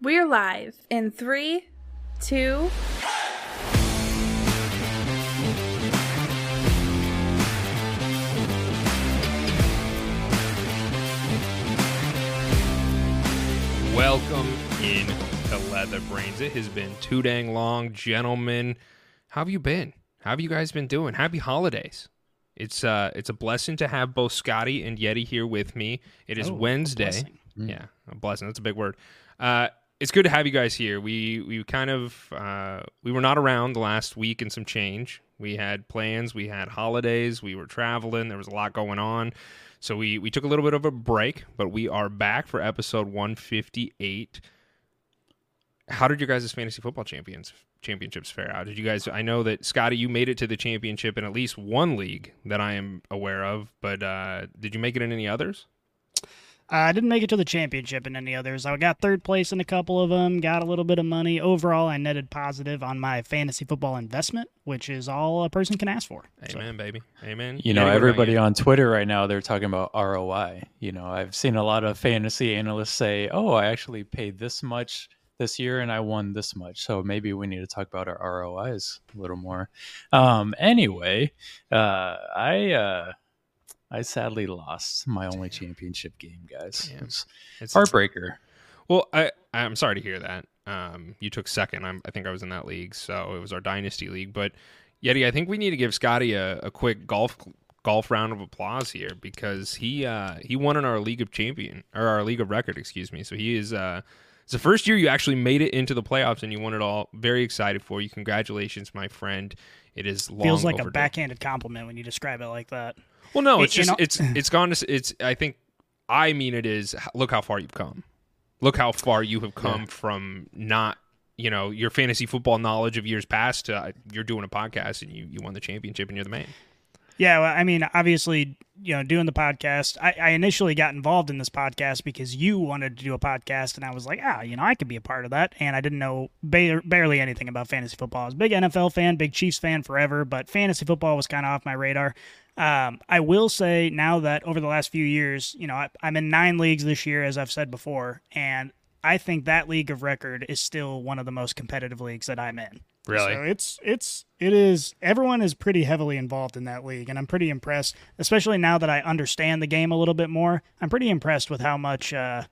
We're live in three, two. Welcome in to Leather Brains. It has been too dang long, gentlemen. How have you been? How have you guys been doing? Happy holidays. It's uh it's a blessing to have both Scotty and Yeti here with me. It is Oh, a Wednesday. blessing. Yeah, a blessing. That's a big word. Uh it's good to have you guys here. We we kind of uh we were not around the last week and some change. We had plans, we had holidays, we were traveling, there was a lot going on. So we we took a little bit of a break, but we are back for episode 158 how did your guys' fantasy football champions championships fare out? Did you guys? I know that Scotty, you made it to the championship in at least one league that I am aware of, but uh, did you make it in any others? I didn't make it to the championship in any others. I got third place in a couple of them, got a little bit of money. Overall, I netted positive on my fantasy football investment, which is all a person can ask for. So, Amen, baby. Amen. You know, Yeti, everybody you? on Twitter right now, they're talking about ROI. You know, I've seen a lot of fantasy analysts say, oh, I actually paid this much this year and I won this much. So maybe we need to talk about our ROIs a little more. Um, anyway, uh, I, uh, I sadly lost my only championship game, guys. Damn. It's It's- heartbreaker. Well, I I'm sorry to hear that. Um, you took second. I'm, I think I was in that league, so it was our dynasty league. But Yeti, I think we need to give Scotty a, a quick golf golf round of applause here because he uh, he won in our league of champion or our league of record, excuse me. So he is. Uh, it's the first year you actually made it into the playoffs and you won it all. Very excited for you. Congratulations, my friend. It is long feels like a backhanded compliment when you describe it like that. Well, no, it's you just know- it's it's gone to it's. I think I mean it is. Look how far you've come. Look how far you have come from not you know your fantasy football knowledge of years past to uh, you're doing a podcast and you you won the championship and you're the man. Yeah, well, I mean, obviously, you know, doing the podcast, I, I initially got involved in this podcast because you wanted to do a podcast, and I was like, ah, you know, I could be a part of that. And I didn't know ba- barely anything about fantasy football. I was a big NFL fan, big Chiefs fan forever, but fantasy football was kind of off my radar. Um, I will say now that over the last few years, you know, I, I'm in nine leagues this year, as I've said before, and I think that league of record is still one of the most competitive leagues that I'm in. Really? So it's it's it is everyone is pretty heavily involved in that league and I'm pretty impressed, especially now that I understand the game a little bit more. I'm pretty impressed with how much uh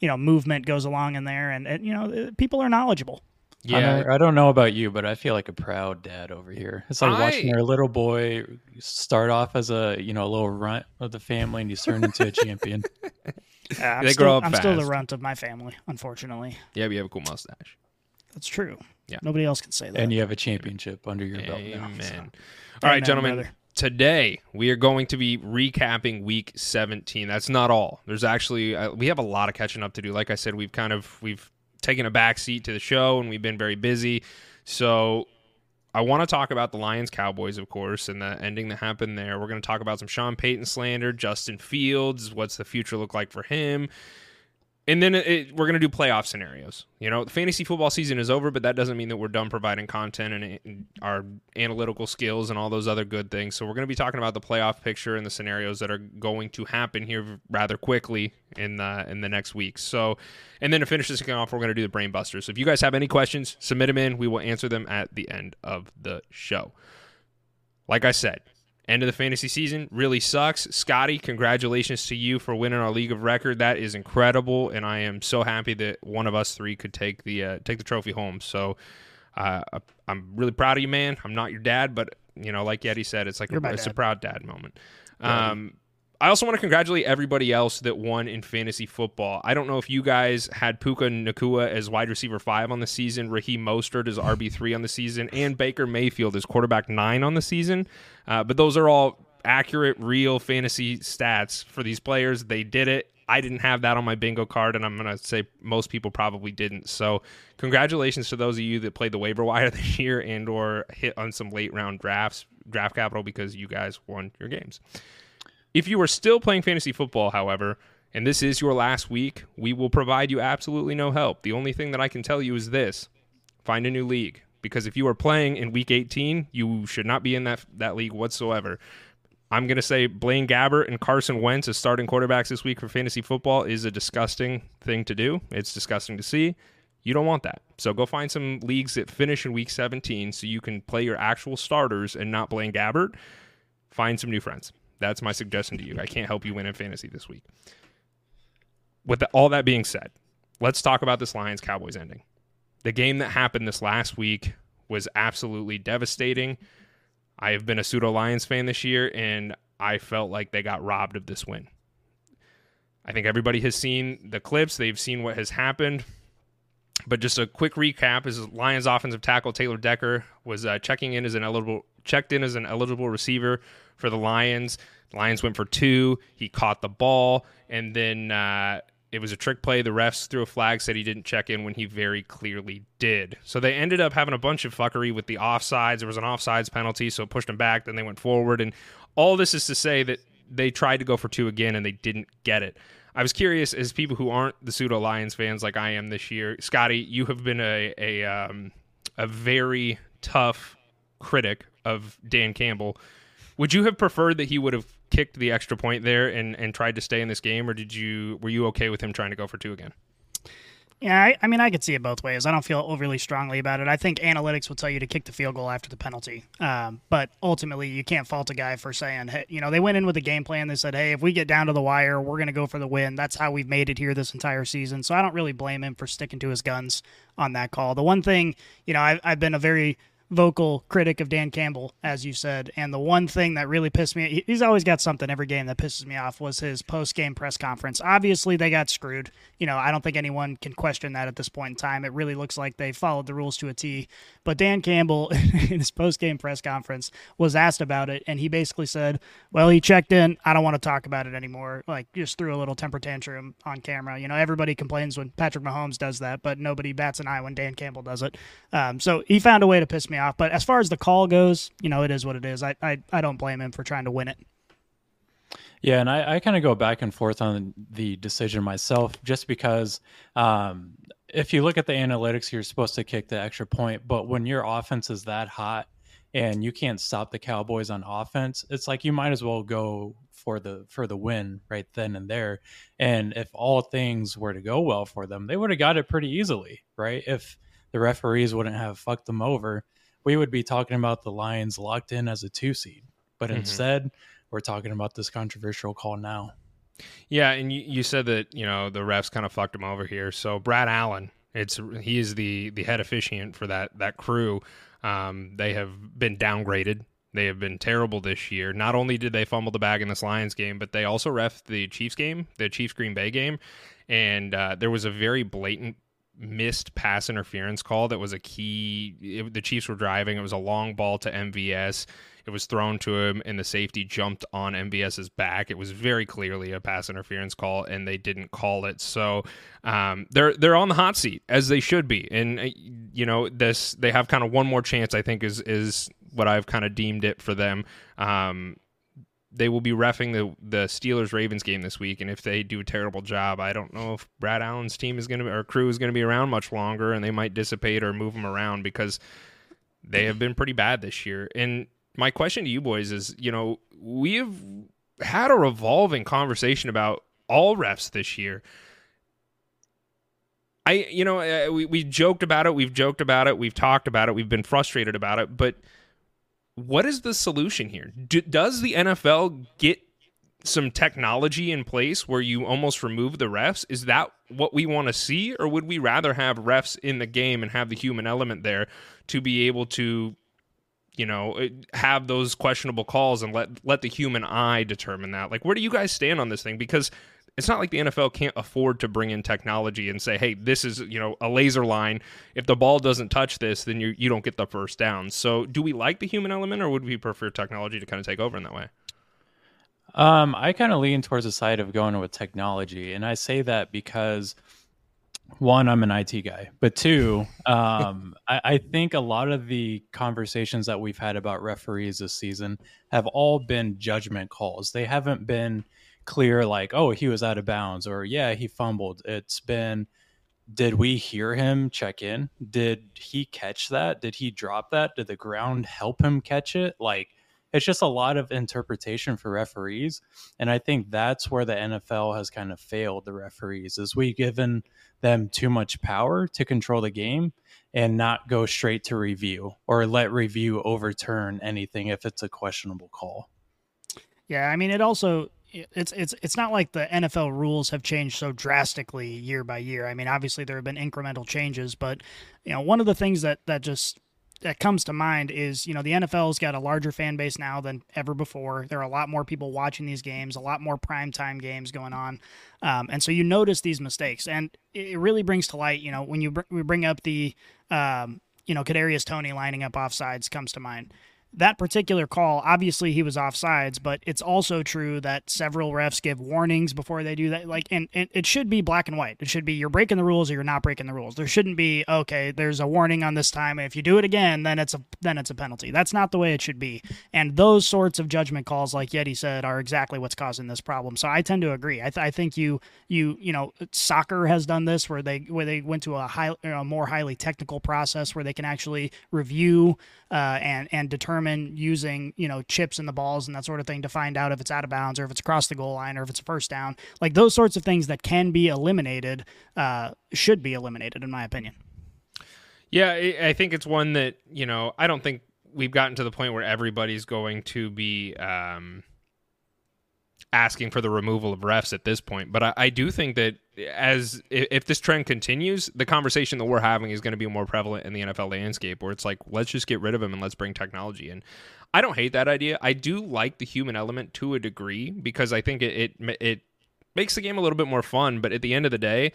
you know movement goes along in there and, and you know uh, people are knowledgeable. I don't, I don't know about you, but I feel like a proud dad over here. It's like watching our little boy start off as a you know a little runt of the family, and he's turned into a champion. Uh, I'm They still, grow up I'm still the runt of my family, unfortunately. yeah, we have a cool mustache. That's true. Yeah. Nobody else can say that. and you have a championship under your belt now. Amen. so. All right, gentlemen. brother. Today we are going to be recapping Week 17. That's not all. There's actually uh, we have a lot of catching up to do. Like I said, we've kind of we've taken a back seat to the show and we've been very busy. So I want to talk about the Lions Cowboys, of course, and the ending that happened there. We're going to talk about some Sean Payton slander, Justin Fields. What's the future look like for him? And then it, we're going to do playoff scenarios. You know, the fantasy football season is over, but that doesn't mean that we're done providing content and, and our analytical skills and all those other good things. So we're going to be talking about the playoff picture and the scenarios that are going to happen here rather quickly in the in the next weeks. So, and then to finish this thing off, we're going to do the brain busters. So if you guys have any questions, submit them in. We will answer them at the end of the show. Like I said, end of the fantasy season really sucks. Scotty, congratulations to you for winning our league of record. That is incredible, and I am so happy that one of us three could take the uh, take the trophy home. So uh, I'm really proud of you, man. I'm not your dad, but you know, like Yeti said, it's like a, it's a proud dad moment. Um, I also want to congratulate everybody else that won in fantasy football. I don't know if you guys had Puka Nacua as wide receiver five on the season, Raheem Mostert as RB three on the season, and Baker Mayfield as quarterback nine on the season. Uh, but those are all accurate, real fantasy stats for these players. They did it. I didn't have that on my bingo card, and I'm going to say most people probably didn't. So, congratulations to those of you that played the waiver wire this year and or hit on some late round drafts, draft capital because you guys won your games. If you are still playing fantasy football, however, and this is your last week, we will provide you absolutely no help. The only thing that I can tell you is this find a new league. Because if you are playing in week 18, you should not be in that, that league whatsoever. I'm going to say Blaine Gabbert and Carson Wentz as starting quarterbacks this week for fantasy football is a disgusting thing to do. It's disgusting to see. You don't want that. So go find some leagues that finish in week 17 so you can play your actual starters and not Blaine Gabbert. Find some new friends. That's my suggestion to you. I can't help you win in fantasy this week. With the, all that being said, let's talk about this Lions Cowboys ending. The game that happened this last week was absolutely devastating. I have been a pseudo Lions fan this year, and I felt like they got robbed of this win. I think everybody has seen the clips, they've seen what has happened. But just a quick recap: is Lions offensive tackle Taylor Decker was uh, checking in as an eligible checked in as an eligible receiver for the Lions. The Lions went for two. He caught the ball, and then uh, it was a trick play. The refs threw a flag, said he didn't check in when he very clearly did. So they ended up having a bunch of fuckery with the offsides. There was an offsides penalty, so it pushed them back. Then they went forward, and all this is to say that they tried to go for two again and they didn't get it. I was curious, as people who aren't the pseudo Lions fans like I am this year, Scotty, you have been a a um, a very tough critic of Dan Campbell. Would you have preferred that he would have kicked the extra point there and, and tried to stay in this game, or did you were you okay with him trying to go for two again? Yeah, I, I, mean, I could see it both ways. I don't feel overly strongly about it. I think analytics will tell you to kick the field goal after the penalty. Um, but ultimately, you can't fault a guy for saying, hey, you know, they went in with a game plan. They said, hey, if we get down to the wire, we're going to go for the win. That's how we've made it here this entire season. So I don't really blame him for sticking to his guns on that call. The one thing, you know, I've, I've been a very vocal critic of Dan Campbell, as you said. And the one thing that really pissed me he's always got something every game that pisses me off was his post game press conference. Obviously, they got screwed. You know, I don't think anyone can question that at this point in time. It really looks like they followed the rules to a T. But Dan Campbell, in his post game press conference, was asked about it. And he basically said, Well, he checked in. I don't want to talk about it anymore. Like, just threw a little temper tantrum on camera. You know, everybody complains when Patrick Mahomes does that, but nobody bats an eye when Dan Campbell does it. Um, so he found a way to piss me off. But as far as the call goes, you know, it is what it is. I I, I don't blame him for trying to win it. Yeah, and I, I kind of go back and forth on the decision myself, just because um, if you look at the analytics, you're supposed to kick the extra point, but when your offense is that hot and you can't stop the Cowboys on offense, it's like you might as well go for the for the win right then and there. And if all things were to go well for them, they would have got it pretty easily, right? If the referees wouldn't have fucked them over we would be talking about the Lions locked in as a two seed. But mm-hmm. instead, we're talking about this controversial call now. Yeah, and you, you said that you know the refs kind of fucked him over here. So Brad Allen, it's he is the the head officiant for that that crew. Um, they have been downgraded. They have been terrible this year. Not only did they fumble the bag in this Lions game, but they also ref the Chiefs game, the Chiefs Green Bay game, and uh, there was a very blatant missed pass interference call that was a key. It, the Chiefs were driving. It was a long ball to MVS. It was thrown to him, and the safety jumped on MVS's back. It was very clearly a pass interference call, and they didn't call it. So um, they're they're on the hot seat as they should be. And uh, you know this, they have kind of one more chance. I think is is what I've kind of deemed it for them. Um, they will be refing the the Steelers Ravens game this week, and if they do a terrible job, I don't know if Brad Allen's team is going to or crew is going to be around much longer, and they might dissipate or move them around because they have been pretty bad this year. And my question to you boys is, you know, we have had a revolving conversation about all refs this year. I, you know, we we joked about it, we've joked about it, we've talked about it, we've been frustrated about it, but what is the solution here? Do, does the NFL get some technology in place where you almost remove the refs? Is that what we want to see, or would we rather have refs in the game and have the human element there to be able to, you know, uh, have those questionable calls and let let the human eye determine that? Like, where do you guys stand on this thing? Because it's not like the NFL can't afford to bring in technology and say, "Hey, this is you know a laser line. If the ball doesn't touch this, then you you don't get the first down." So, do we like the human element, or would we prefer technology to kind of take over in that way? Um, I kind of lean towards the side of going with technology, and I say that because one, I'm an IT guy, but two, um, I, I, think a lot of the conversations that we've had about referees this season have all been judgment calls. They haven't been clear like oh he was out of bounds or yeah he fumbled it's been did we hear him check in did he catch that did he drop that did the ground help him catch it like it's just a lot of interpretation for referees. And I think that's where the NFL has kind of failed the referees is we've given them too much power to control the game and not go straight to review or let review overturn anything if it's a questionable call. Yeah, I mean it also it's it's it's not like the NFL rules have changed so drastically year by year. I mean, obviously there have been incremental changes, but you know, one of the things that that just that comes to mind is you know the NFL's got a larger fan base now than ever before. There are a lot more people watching these games, a lot more prime time games going on, um, and so you notice these mistakes, and it really brings to light. You know when you br- we bring up the um, you know Kadarius Toney lining up offsides comes to mind that particular call, obviously he was offsides, but it's also true that several refs give warnings before they do that. Like, and, and, it should be black and white. It should be you're breaking the rules or you're not breaking the rules. There shouldn't be okay. There's a warning on this time, if you do it again, then it's a then it's a penalty. That's not the way it should be. And those sorts of judgment calls, like Yeti said, are exactly what's causing this problem. So I tend to agree. I, th- I think you you you know soccer has done this where they where they went to a high a more highly technical process where they can actually review uh, and and determine using you know chips in the balls and that sort of thing to find out if it's out of bounds or if it's across the goal line or if it's a first down. Like those sorts of things that can be eliminated uh, should be eliminated, in my opinion. Yeah, I think it's one that you know I don't think we've gotten to the point where everybody's going to be. Um, asking for the removal of refs at this point. But I, I, do think that as if this trend continues, the conversation that we're having is going to be more prevalent in the NFL landscape, where it's like, let's just get rid of him and let's bring technology in. I don't hate that idea. I do like the human element to a degree because I think it it, it makes the game a little bit more fun. But at the end of the day.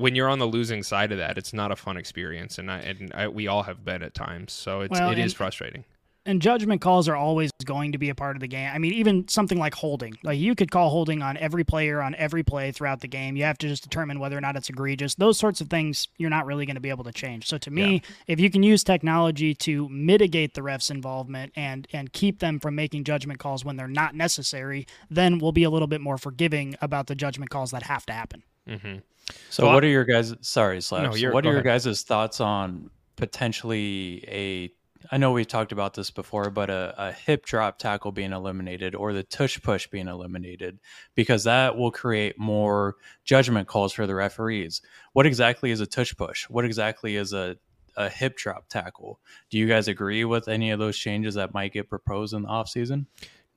When you're on the losing side of that, it's not a fun experience, and I, and I, we all have been at times. So it's well, it is frustrating and judgment calls are always going to be a part of the game. I mean, even something like holding. Like you could call holding on every player on every play throughout the game. You have to just determine whether or not it's egregious. Those sorts of things you're not really going to be able to change. So to me, yeah. if you can use technology to mitigate the refs' involvement and and keep them from making judgment calls when they're not necessary, then we'll be a little bit more forgiving about the judgment calls that have to happen. Mm-hmm. So, what are your guys? Sorry, Slaps. No, what are your guys' thoughts on potentially a I know we've talked about this before, but a, a, hip drop tackle being eliminated or the tush push being eliminated, because that will create more judgment calls for the referees. What exactly is a tush push? What exactly is a, a hip drop tackle? Do you guys agree with any of those changes that might get proposed in the offseason?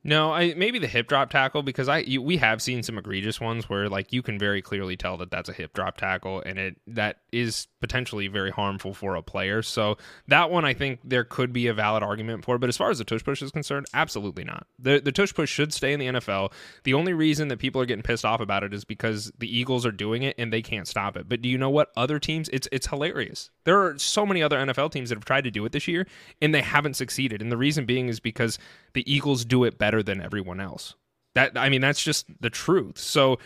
No, I maybe the hip drop tackle because I you, we have seen some egregious ones where like you can very clearly tell that that's a hip drop tackle and it that is potentially very harmful for a player. So that one I think there could be a valid argument for, but as far as the tush push is concerned, absolutely not. The the tush push should stay in the NFL. The only reason that people are getting pissed off about it is because the Eagles are doing it and they can't stop it. But do you know what other teams it's it's hilarious. There are so many other NFL teams that have tried to do it this year and they haven't succeeded. And the reason being is because the Eagles do it better than everyone else. That I mean, that's just the truth. So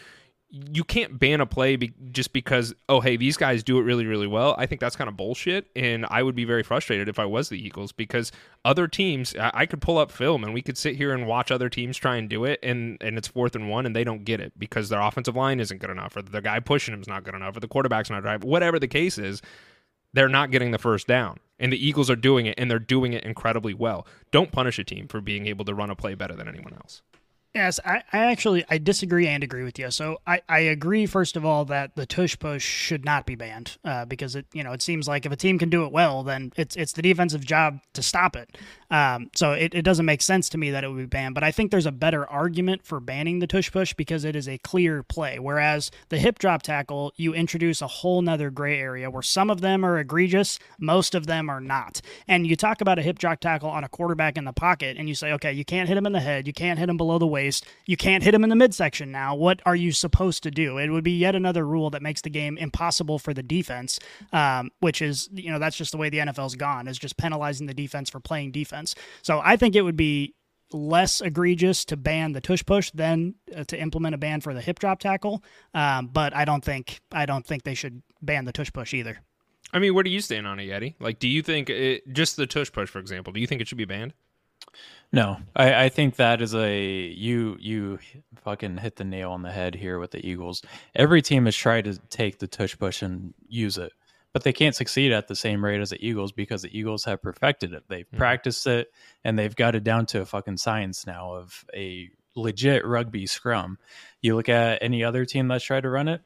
you can't ban a play be, just because oh hey these guys do it really really well. I think that's kind of bullshit, and I would be very frustrated if I was the Eagles because other teams I, I could pull up film and we could sit here and watch other teams try and do it, and and it's fourth and one and they don't get it because their offensive line isn't good enough, or the guy pushing them is not good enough, or the quarterback's not driving. Whatever the case is, they're not getting the first down. And the Eagles are doing it, and they're doing it incredibly well. Don't punish a team for being able to run a play better than anyone else. Yes, I, I actually I disagree and agree with you. So I, I agree first of all that the tush push should not be banned uh, because it you know it seems like if a team can do it well then it's it's the defensive job to stop it. Um, so it, it doesn't make sense to me that it would be banned. But I think there's a better argument for banning the tush push because it is a clear play. Whereas the hip drop tackle you introduce a whole nother gray area where some of them are egregious, most of them are not. And you talk about a hip drop tackle on a quarterback in the pocket and you say okay you can't hit him in the head, you can't hit him below the waist You can't hit him in the midsection now. What are you supposed to do? It would be yet another rule that makes the game impossible for the defense, um, which is, you know, that's just the way the NFL's gone, is just penalizing the defense for playing defense. So I think it would be less egregious to ban the tush push than uh, to implement a ban for the hip drop tackle. Um, but I don't think I don't think they should ban the tush push either. I mean, where do you stand on it, Yeti? Like, do you think it, just the tush push, for example, do you think it should be banned? No, I, I think that is a you you fucking hit the nail on the head here with the Eagles. Every team has tried to take the tush push and use it, but they can't succeed at the same rate as the Eagles because the Eagles have perfected it. They've Mhm. practiced it and they've got it down to a fucking science now of a legit rugby scrum. You look at any other team that's tried to run it,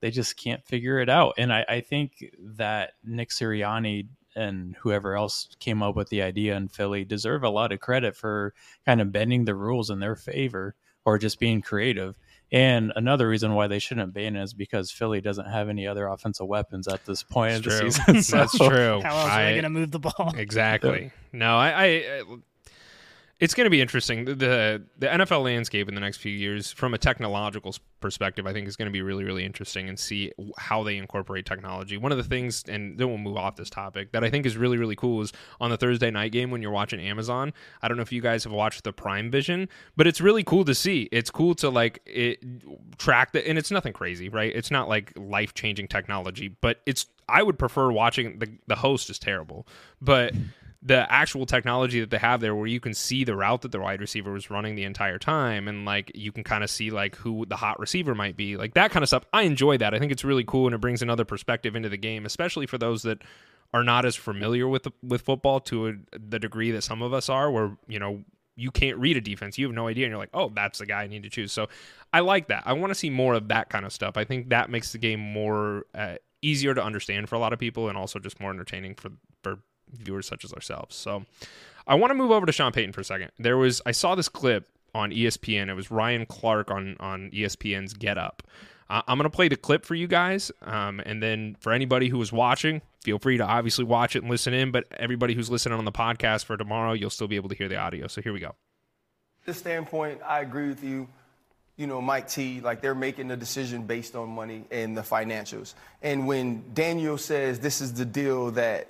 they just can't figure it out. And I, I think that Nick Sirianni and whoever else came up with the idea in Philly deserve a lot of credit for kind of bending the rules in their favor or just being creative. And another reason why they shouldn't ban it is because Philly doesn't have any other offensive weapons at this point of the True. season. So- That's true. How else are I- they going to move the ball? Exactly. No, I, I, I it's going to be interesting. The, the NFL landscape in the next few years, from a technological perspective, I think is going to be really, really interesting and see how they incorporate technology. One of the things, and then we'll move off this topic, that I think is really, really cool is on the Thursday night game when you're watching Amazon. I don't know if you guys have watched the Prime Vision, but it's really cool to see. It's cool to like it track the, and it's nothing crazy, right? It's not like life changing technology, but it's. I would prefer watching the the host is terrible, but the actual technology that they have there where you can see the route that the wide receiver was running the entire time and like you can kind of see like who the hot receiver might be like that kind of stuff. I enjoy that. I think it's really cool and it brings another perspective into the game especially for those that are not as familiar with with football to a, the degree that some of us are where you know you can't read a defense. You have no idea and you're like oh that's the guy i need to choose. So i like that. I want to see more of that kind of stuff. I think that makes the game more uh, easier to understand for a lot of people and also just more entertaining for for viewers such as ourselves. So I want to move over to Sean Payton for a second. There was I saw this clip on ESPN. It was Ryan Clark on on ESPN's Get Up. Uh, I'm gonna play the clip for you guys, um, and then for anybody who was watching, feel free to obviously watch it and listen in. But everybody who's listening on the podcast for tomorrow, you'll still be able to hear the audio. So here we go. this standpoint, I agree with you. You know, Mike T, like they're making the decision based on money and the financials. And when Daniel says this is the deal that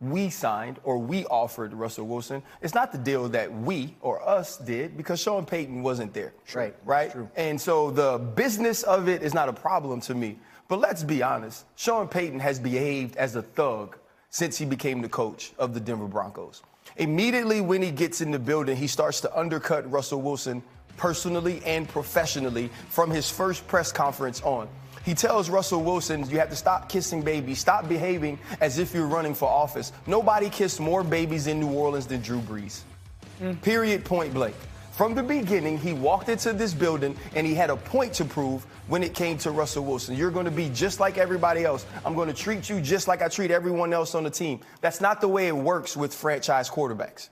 we signed or we offered Russell Wilson, it's not the deal that we or us did because Sean Payton wasn't there. Right, Right? And so the business of it is not a problem to me. But let's be honest, Sean Payton has behaved as a thug since he became the coach of the Denver Broncos. Immediately when he gets in the building, he starts to undercut Russell Wilson personally and professionally from his first press conference on. He tells Russell Wilson, you have to stop kissing babies, stop behaving as if you're running for office. Nobody kissed more babies in New Orleans than Drew Brees. Mm. Period, point blank. From the beginning, he walked into this building and he had a point to prove when it came to Russell Wilson. You're going to be just like everybody else. I'm going to treat you just like I treat everyone else on the team. That's not the way it works with franchise quarterbacks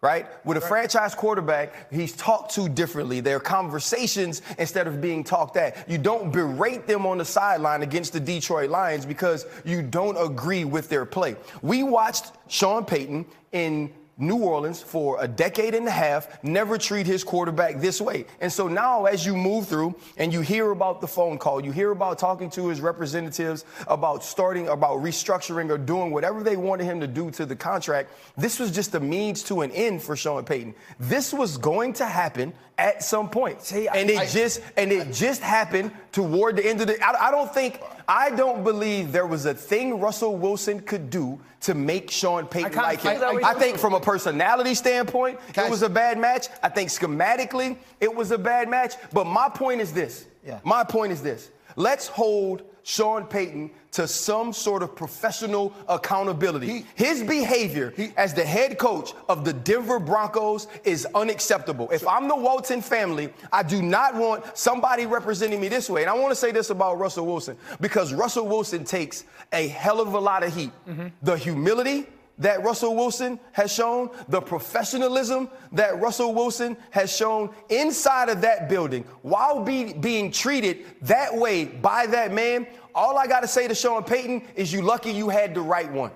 right? With a franchise quarterback, he's talked to differently. There are conversations instead of being talked at. You don't berate them on the sideline against the Detroit Lions because you don't agree with their play. We watched Sean Payton in New Orleans for a decade and a half, never treat his quarterback this way. And so now, as you move through and you hear about the phone call, you hear about talking to his representatives about starting, about restructuring or doing whatever they wanted him to do to the contract, this was just a means to an end for Sean Payton. This was going to happen at some point. See, I- and it I- just and it just happened toward the end of the. I, I don't think I don't believe there was a thing Russell Wilson could do to make Sean Payton like him. I think from a personality standpoint, it was a bad match. I think schematically, it was a bad match. But my point is this. Yeah. My point is this. Let's hold Sean Payton to some sort of professional accountability. He- His behavior He- as the head coach of the Denver Broncos is unacceptable. If I'm the Walton family, I do not want somebody representing me this way. And I want to say this about Russell Wilson because Russell Wilson takes a hell of a lot of heat. Mm-hmm. The humility that Russell Wilson has shown, the professionalism that Russell Wilson has shown inside of that building while be, being treated that way by that man. All I got to say to Sean Payton is you lucky you had the right one.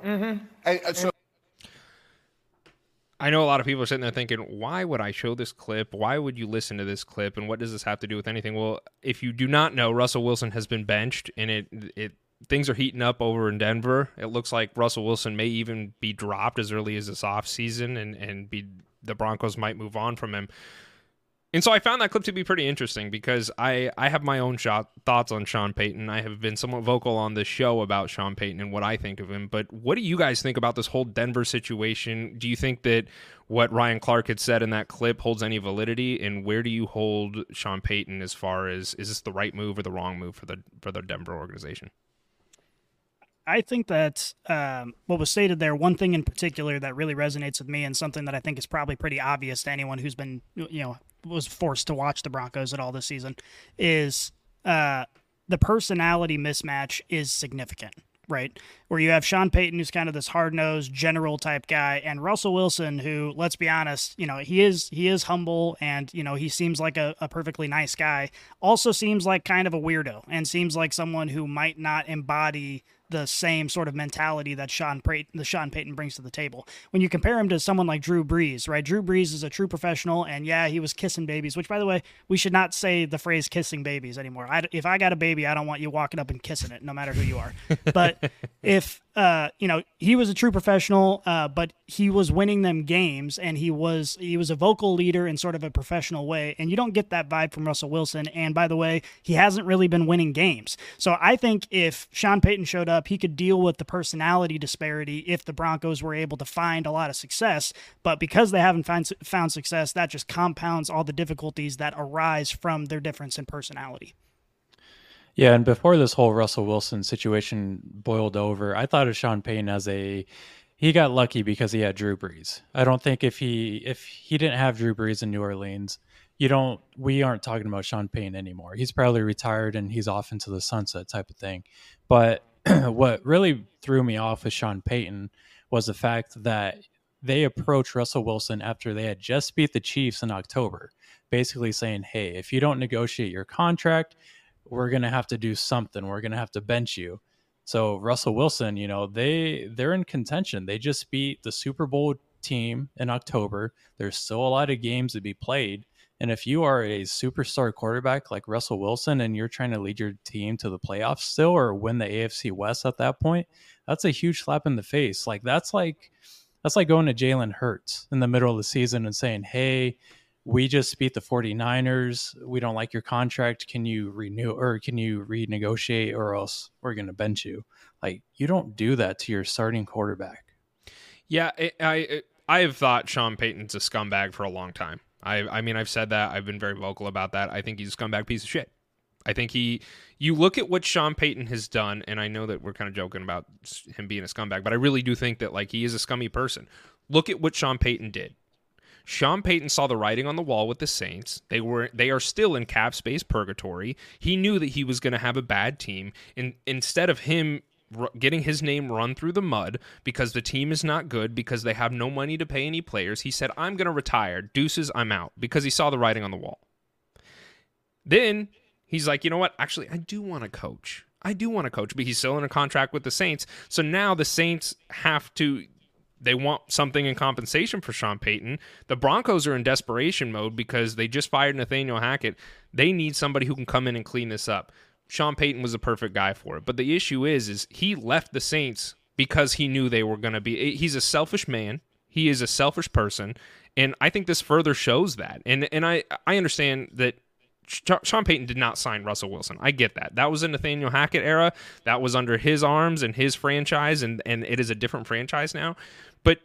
And, uh, so I know a lot of people are sitting there thinking, why would I show this clip? Why would you listen to this clip? And what does this have to do with anything? Well, if you do not know, Russell Wilson has been benched, and it it things are heating up over in Denver. It looks like Russell Wilson may even be dropped as early as this offseason and and be the Broncos might move on from him. And so I found that clip to be pretty interesting because I, I have my own shot, thoughts on Sean Payton. I have been somewhat vocal on this show about Sean Payton and what I think of him. But what do you guys think about this whole Denver situation? Do you think that what Ryan Clark had said in that clip holds any validity? And where do you hold Sean Payton as far as is this the right move or the wrong move for the for the Denver organization? I think that um, what was stated there, one thing in particular that really resonates with me, and something that I think is probably pretty obvious to anyone who's been, you know, was forced to watch the Broncos at all this season, is uh, the personality mismatch is significant right? Where you have Sean Payton, who's kind of this hard nosed general type guy, and Russell Wilson, who, let's be honest, you know, he is he is humble and you know he seems like a, a perfectly nice guy. Also seems like kind of a weirdo and seems like someone who might not embody the same sort of mentality that Sean Payton, the Sean Payton brings to the table. When you compare him to someone like Drew Brees, right? Drew Brees is a true professional, and yeah, he was kissing babies. Which, by the way, we should not say the phrase "kissing babies" anymore. I, if I got a baby, I don't want you walking up and kissing it, no matter who you are. But if uh, you know, he was a true professional, uh, but he was winning them games, and he was he was a vocal leader in sort of a professional way, and you don't get that vibe from Russell Wilson. And by the way, he hasn't really been winning games. So I think if Sean Payton showed up, he could deal with the personality disparity if the Broncos were able to find a lot of success. But because they haven't found found success, that just compounds all the difficulties that arise from their difference in personality. Yeah, and before this whole Russell Wilson situation boiled over, I thought of Sean Payton as a he got lucky because he had Drew Brees. I don't think if he if he didn't have Drew Brees in New Orleans, you don't we aren't talking about Sean Payton anymore. He's probably retired and he's off into the sunset type of thing. But what really threw me off with Sean Payton was the fact that they approached Russell Wilson after they had just beat the Chiefs in October, basically saying, "Hey, if you don't negotiate your contract, we're going to have to do something. We're going to have to bench you. So Russell Wilson, you know, they they're in contention. They just beat the Super Bowl team in October. There's still a lot of games to be played. And if you are a superstar quarterback like Russell Wilson and you're trying to lead your team to the playoffs still or win the AFC West at that point, that's a huge slap in the face. Like that's like that's like going to Jalen Hurts in the middle of the season and saying, Hey, we just beat the 49ers. We don't like your contract. Can you renew or can you renegotiate or else we're going to bench you? Like you don't do that to your starting quarterback. Yeah, I I, I have thought Sean Payton's a scumbag for a long time. I I mean I've said that. I've been very vocal about that. I think he's a scumbag piece of shit. I think he you look at what Sean Payton has done and I know that we're kind of joking about him being a scumbag, but I really do think that like he is a scummy person. Look at what Sean Payton did Sean Payton saw the writing on the wall with the Saints. They were they are still in cap space purgatory. He knew that he was going to have a bad team. And instead of him getting his name run through the mud because the team is not good because they have no money to pay any players, he said, "I'm going to retire. Deuces, I'm out." Because he saw the writing on the wall. Then he's like, "You know what? Actually, I do want to coach." I do want to coach, but he's still in a contract with the Saints. So now the Saints have to they want something in compensation for Sean Payton. The Broncos are in desperation mode because they just fired Nathaniel Hackett. They need somebody who can come in and clean this up. Sean Payton was a perfect guy for it. But the issue is is he left the Saints because he knew they were going to be eh, he's a selfish man. He is a selfish person, and I think this further shows that. And and I I understand that Sean Payton did not sign Russell Wilson. I get that. That was in Nathaniel Hackett era. That was under his arms and his franchise, and and it is a different franchise now. But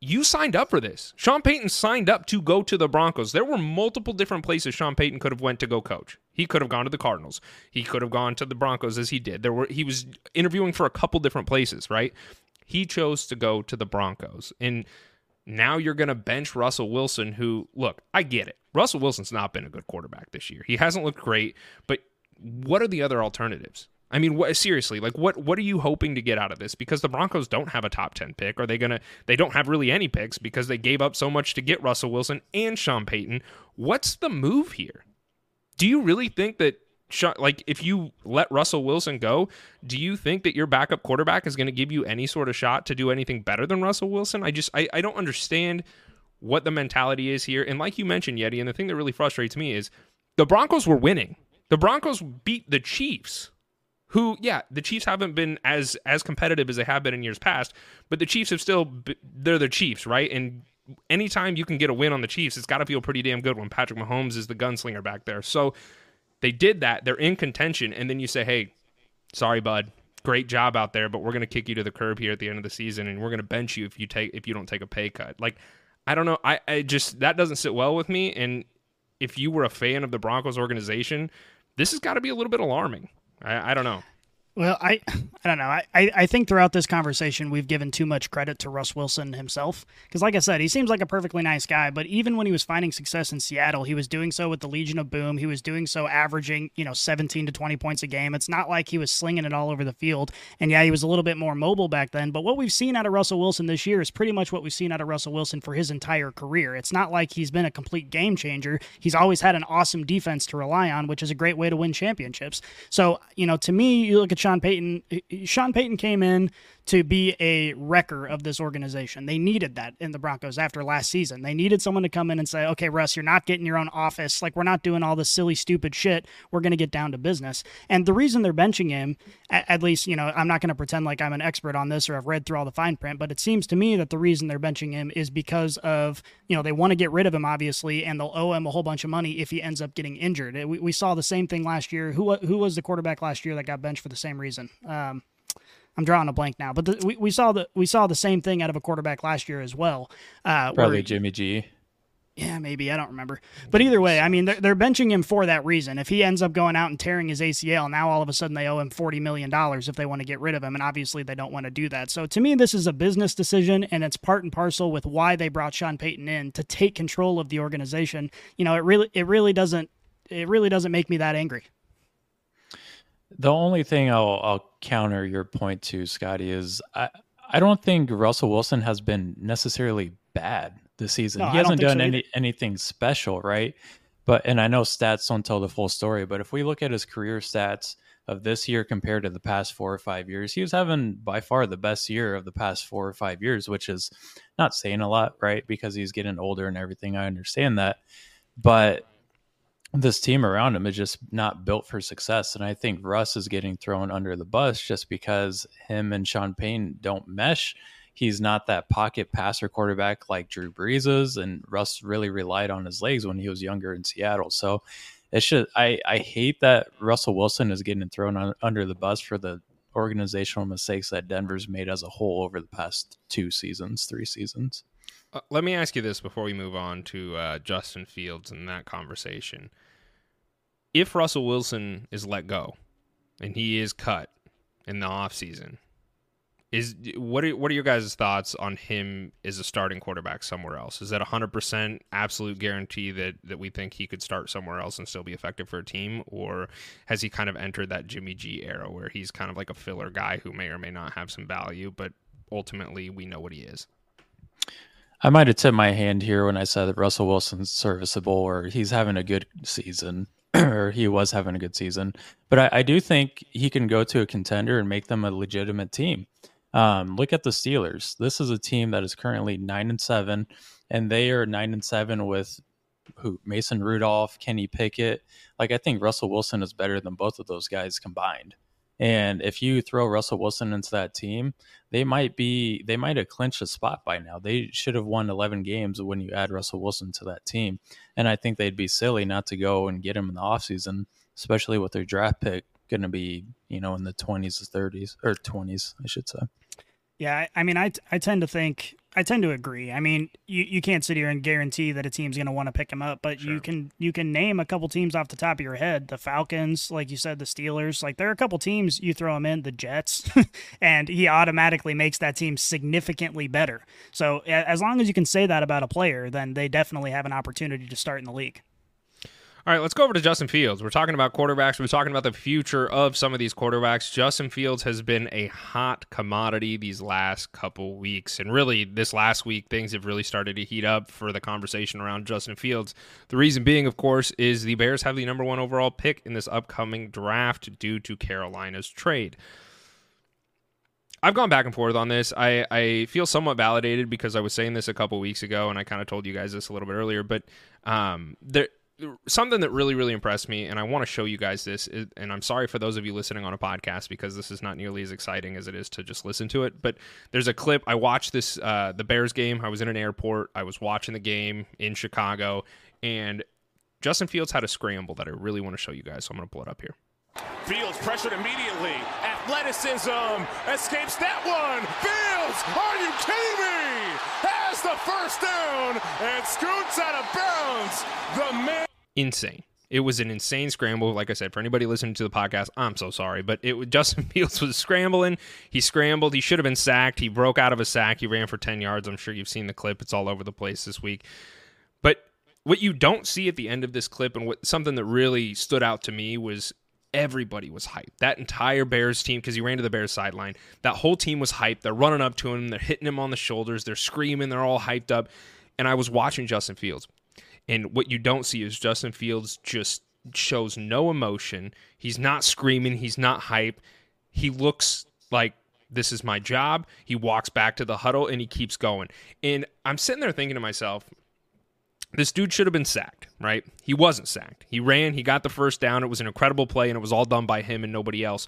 you signed up for this. Sean Payton signed up to go to the Broncos. There were multiple different places Sean Payton could have went to go coach. He could have gone to the Cardinals. He could have gone to the Broncos as he did. There were he was interviewing for a couple different places, right? He chose to go to the Broncos. And now you're going to bench Russell Wilson who look, I get it. Russell Wilson's not been a good quarterback this year. He hasn't looked great, but what are the other alternatives? I mean, what, seriously, like what what are you hoping to get out of this? Because the Broncos don't have a top 10 pick. Are they going to they don't have really any picks because they gave up so much to get Russell Wilson and Sean Payton. What's the move here? Do you really think that like if you let Russell Wilson go, do you think that your backup quarterback is going to give you any sort of shot to do anything better than Russell Wilson? I just I, I don't understand what the mentality is here. And like you mentioned, Yeti, and the thing that really frustrates me is the Broncos were winning. The Broncos beat the Chiefs who yeah the chiefs haven't been as as competitive as they have been in years past but the chiefs have still they're the chiefs right? And anytime you can get a win on the chiefs it's got to feel pretty damn good when patrick mahomes is the gunslinger back there. So they did that they're in contention and then you say hey sorry bud great job out there but we're going to kick you to the curb here at the end of the season and we're going to bench you if you take if you don't take a pay cut. Like i don't know i, I just that doesn't sit well with me and if you were a fan of the broncos organization this has got to be a little bit alarming I, I don't know. Well, I I don't know. I, I think throughout this conversation we've given too much credit to Russ Wilson himself. Because like I said, he seems like a perfectly nice guy, but even when he was finding success in Seattle, he was doing so with the Legion of Boom. He was doing so averaging, you know, 17 to 20 points a game. It's not like he was slinging it all over the field. And yeah, he was a little bit more mobile back then, but what we've seen out of Russell Wilson this year is pretty much what we've seen out of Russell Wilson for his entire career. It's not like he's been a complete game changer. He's always had an awesome defense to rely on, which is a great way to win championships. So, you know, to me, you look at Sean Payton, Sean Payton came in to be a wrecker of this organization. They needed that in the Broncos after last season. They needed someone to come in and say, okay, Russ, you're not getting your own office. Like, we're not doing all this silly, stupid shit. We're going to get down to business. And the reason they're benching him, at, least, you know, I'm not going to pretend like I'm an expert on this or I've read through all the fine print, but it seems to me that the reason they're benching him is because of, you know, they want to get rid of him, obviously, and they'll owe him a whole bunch of money if he ends up getting injured. We, we saw the same thing last year. Who, who was the quarterback last year that got benched for the same reason? Um, I'm drawing a blank now, but the, we, we saw the we saw the same thing out of a quarterback last year as well. Uh, Probably where, Jimmy G. Yeah, maybe I don't remember, but either way, I mean they're, they're benching him for that reason. If he ends up going out and tearing his ACL, now all of a sudden they owe him forty million dollars if they want to get rid of him, and obviously they don't want to do that. So to me, this is a business decision, and it's part and parcel with why they brought Sean Payton in to take control of the organization. You know, it really it really doesn't it really doesn't make me that angry. The only thing I'll, I'll counter your point to, Scotty, is I, I don't think Russell Wilson has been necessarily bad this season. No, he hasn't done so any anything special, right? But and I know stats don't tell the full story, but if we look at his career stats of this year compared to the past four or five years, he was having by far the best year of the past four or five years, which is not saying a lot, right? Because he's getting older and everything. I understand that. But this team around him is just not built for success. And I think Russ is getting thrown under the bus just because him and Sean Payne don't mesh. He's not that pocket passer quarterback like Drew Brees is, and Russ really relied on his legs when he was younger in Seattle. So it's just I, I hate that Russell Wilson is getting thrown on, under the bus for the organizational mistakes that Denver's made as a whole over the past two seasons, three seasons. Uh, let me ask you this before we move on to uh, Justin Fields and that conversation. If Russell Wilson is let go and he is cut in the offseason, is what are, what are your guys' thoughts on him as a starting quarterback somewhere else? Is that a hundred percent absolute guarantee that that we think he could start somewhere else and still be effective for a team, or has he kind of entered that Jimmy G era where he's kind of like a filler guy who may or may not have some value, but ultimately we know what he is? I might have tipped my hand here when I said that Russell Wilson's serviceable or he's having a good season or he was having a good season. But I, I, do think he can go to a contender and make them a legitimate team. Um, look at the Steelers. This is a team that is currently nine and seven, and they are nine and seven with who Mason Rudolph, Kenny Pickett. Like I think Russell Wilson is better than both of those guys combined. And if you throw Russell Wilson into that team, they might be they might have clinched a spot by now. They should have won 11 games when you add Russell Wilson to that team. And I think they'd be silly not to go and get him in the offseason, especially with their draft pick going to be, you know, in the 20s 30s or 20s, I should say. Yeah, I mean, I, I tend to think I tend to agree. I mean, you, you can't sit here and guarantee that a team's going to want to pick him up, but sure. you can you can name a couple teams off the top of your head. The Falcons, like you said, the Steelers. Like there are a couple teams you throw him in, the Jets, and he automatically makes that team significantly better. So as long as you can say that about a player, then they definitely have an opportunity to start in the league. All right, let's go over to Justin Fields. We're talking about quarterbacks. We're talking about the future of some of these quarterbacks. Justin Fields has been a hot commodity these last couple weeks. And really, this last week, things have really started to heat up for the conversation around Justin Fields. The reason being, of course, is the Bears have the number one overall pick in this upcoming draft due to Carolina's trade. I've gone back and forth on this. I, I feel somewhat validated because I was saying this a couple weeks ago, and I kind of told you guys this a little bit earlier. But um, there something that really really impressed me and i want to show you guys this and i'm sorry for those of you listening on a podcast because this is not nearly as exciting as it is to just listen to it but there's a clip i watched this uh, the bears game i was in an airport i was watching the game in chicago and justin fields had a scramble that i really want to show you guys so i'm going to pull it up here. Fields pressured immediately. Athleticism escapes that one. Fields are you kidding me? Has the first down and scoots out of bounds. The man insane. It was an insane scramble. Like I said, for anybody listening to the podcast, I'm so sorry, but it Justin Fields was scrambling. He scrambled. He should have been sacked. He broke out of a sack. He ran for 10 yards. I'm sure you've seen the clip. It's all over the place this week. But what you don't see at the end of this clip, and what something that really stood out to me was everybody was hyped. That entire Bears team, because he ran to the Bears sideline, that whole team was hyped. They're running up to him, they're hitting him on the shoulders, they're screaming, they're all hyped up. And I was watching Justin Fields. And what you don't see is Justin Fields just shows no emotion. He's not screaming, he's not hype. He looks like this is my job. He walks back to the huddle and he keeps going. And I'm sitting there thinking to myself, this dude should have been sacked, right? He wasn't sacked. He ran, he got the first down. It was an incredible play, and it was all done by him and nobody else.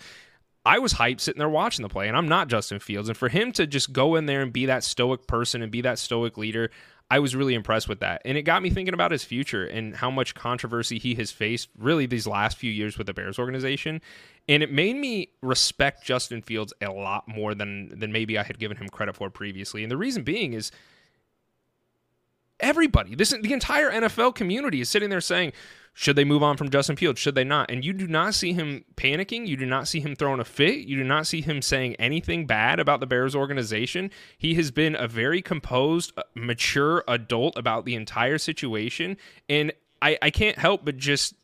I was hyped sitting there watching the play, and I'm not Justin Fields. And for him to just go in there and be that stoic person and be that stoic leader, I was really impressed with that. And it got me thinking about his future and how much controversy he has faced really these last few years with the Bears organization. And it made me respect Justin Fields a lot more than than maybe I had given him credit for previously. And the reason being is everybody, this the entire NFL community is sitting there saying, should they move on from Justin Fields? Should they not? And you do not see him panicking. You do not see him throwing a fit. You do not see him saying anything bad about the Bears organization. He has been a very composed, uh, mature adult about the entire situation. And I, I can't help but just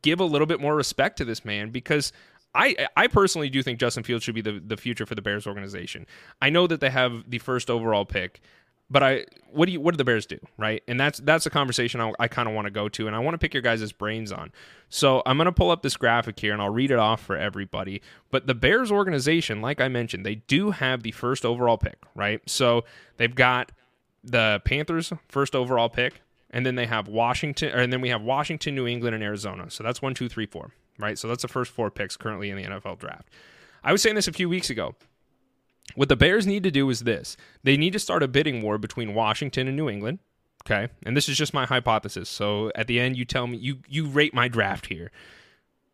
give a little bit more respect to this man because I, I personally do think Justin Fields should be the, the future for the Bears organization. I know that they have the first overall pick but I what do you what do the Bears do right? And that's that's a conversation I, I kind of want to go to, and I want to pick your guys' brains on. So I'm gonna pull up this graphic here, and I'll read it off for everybody. But the Bears organization, like I mentioned, they do have the first overall pick, right? So they've got the Panthers first overall pick, and then they have Washington, and then we have Washington, New England, and Arizona. So that's one, two, three, four, right? So that's the first four picks currently in the NFL draft. I was saying this a few weeks ago. What the Bears need to do is this they need to start a bidding war between Washington and New England. Okay. And this is just my hypothesis. So at the end, you tell me, you, you rate my draft here.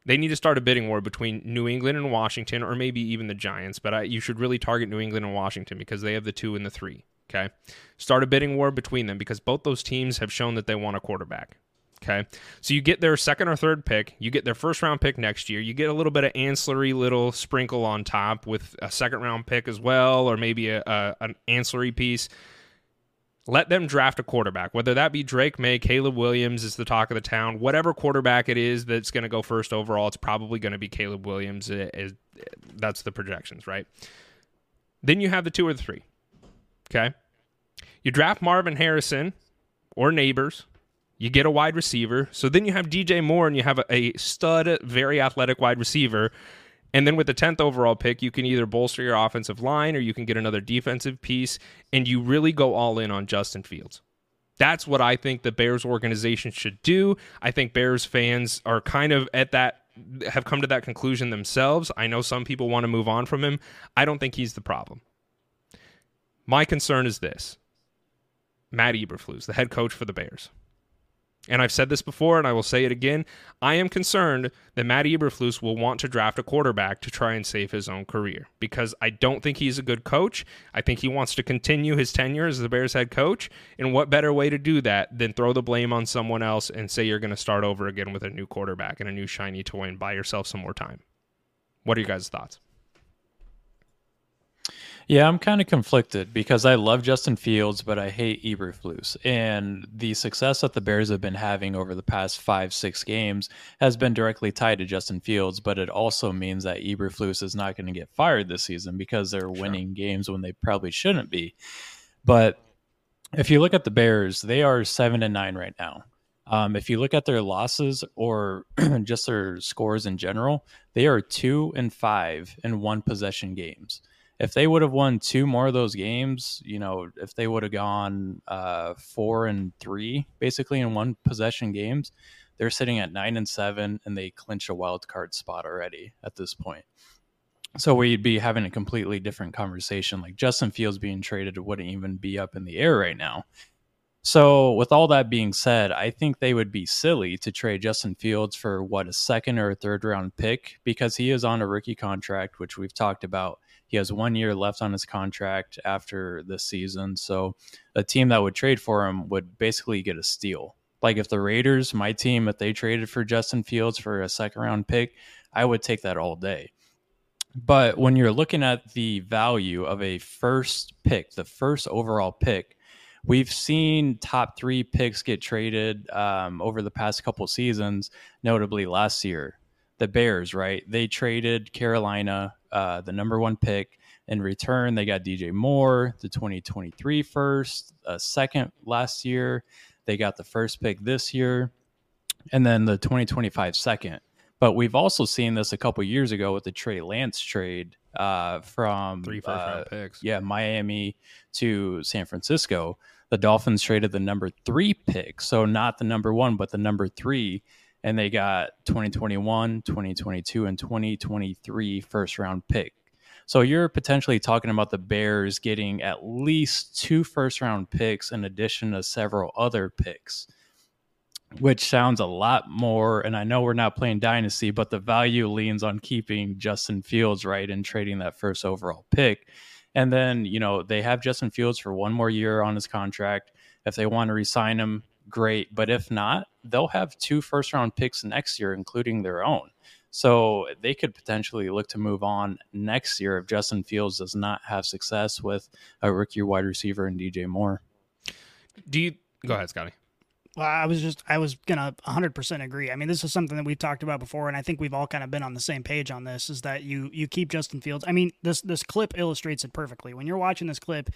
They need to start a bidding war between New England and Washington, or maybe even the Giants, but I, you should really target New England and Washington because they have the two and the three. Okay. Start a bidding war between them because both those teams have shown that they want a quarterback. Okay. So you get their second or third pick, you get their first round pick next year, you get a little bit of ancillary little sprinkle on top with a second round pick as well, or maybe a, a an ancillary piece. Let them draft a quarterback, whether that be Drake Maye, Caleb Williams is the talk of the town, whatever quarterback it is that's going to go first overall, it's probably going to be Caleb Williams. It, it, that's the projections, right? Then you have the two or the three. Okay. You draft Marvin Harrison or Nabers you get a wide receiver. So then you have DJ Moore and you have a, stud, very athletic wide receiver. And then with the 10th overall pick, you can either bolster your offensive line or you can get another defensive piece, and you really go all in on Justin Fields. That's what I think the Bears organization should do. I think Bears fans are kind of at that, have come to that conclusion themselves. I know some people want to move on from him. I don't think he's the problem. My concern is this Matt Eberflus, the head coach for the Bears. And I've said this before and I will say it again. I am concerned that Matt Eberflus will want to draft a quarterback to try and save his own career because I don't think he's a good coach. I think he wants to continue his tenure as the Bears head coach. And what better way to do that than throw the blame on someone else and say you're going to start over again with a new quarterback and a new shiny toy and buy yourself some more time? What are you guys' thoughts? Yeah, I'm kind of conflicted because I love Justin Fields, but I hate Eberflus. And the success that the Bears have been having over the past five, six games has been directly tied to Justin Fields. But it also means that Eberflus is not going to get fired this season because they're sure. winning games when they probably shouldn't be. But if you look at the Bears, they are seven and nine right now. Um, if you look at their losses or just their scores in general, they are two and five in one possession games if they would have won two more of those games, you know, if they would have gone uh, four and three basically in one possession games, they're sitting at nine and seven and they clinch a wild card spot already at this point. So we'd be having a completely different conversation. Like Justin Fields being traded wouldn't even be up in the air right now. So, with all that being said, I think they would be silly to trade Justin Fields for what a second or a third round pick because he is on a rookie contract, which we've talked about. He has one year left on his contract after this season. So a team that would trade for him would basically get a steal Like if the Raiders, my team, if they traded for Justin Fields for a second round pick, I would take that all day. But when you're looking at the value of a first pick, the first overall pick, we've seen top three picks get traded um, over the past couple seasons, notably last year. The Bears, right? They traded Carolina, uh, the number one pick. In return, they got DJ Moore, the 2023 first, a second last year. They got the first pick this year, and then the 2025 second. But we've also seen this a couple years ago with the Trey Lance trade uh, from Three first round uh, picks. yeah, Miami to San Francisco. The Dolphins traded the number three pick, so not the number one, but the number three, and they got 2021, 2022, and 2023 first round pick. So you're potentially talking about the Bears getting at least two first round picks in addition to several other picks which sounds a lot more. And I know we're not playing Dynasty, but the value leans on keeping Justin Fields, right, and trading that first overall pick. And then, you know, they have Justin Fields for one more year on his contract. If they want to resign him, great. But if not, they'll have two first round picks next year, including their own. So they could potentially look to move on next year if Justin Fields does not have success with a rookie wide receiver and DJ Moore. Do you go ahead, Scotty? Well, I was just I was gonna 100% agree. I mean, this is something that we've talked about before, and I think we've all kind of been on the same page on this. Is that you you keep Justin Fields? I mean, this this clip illustrates it perfectly. When you're watching this clip,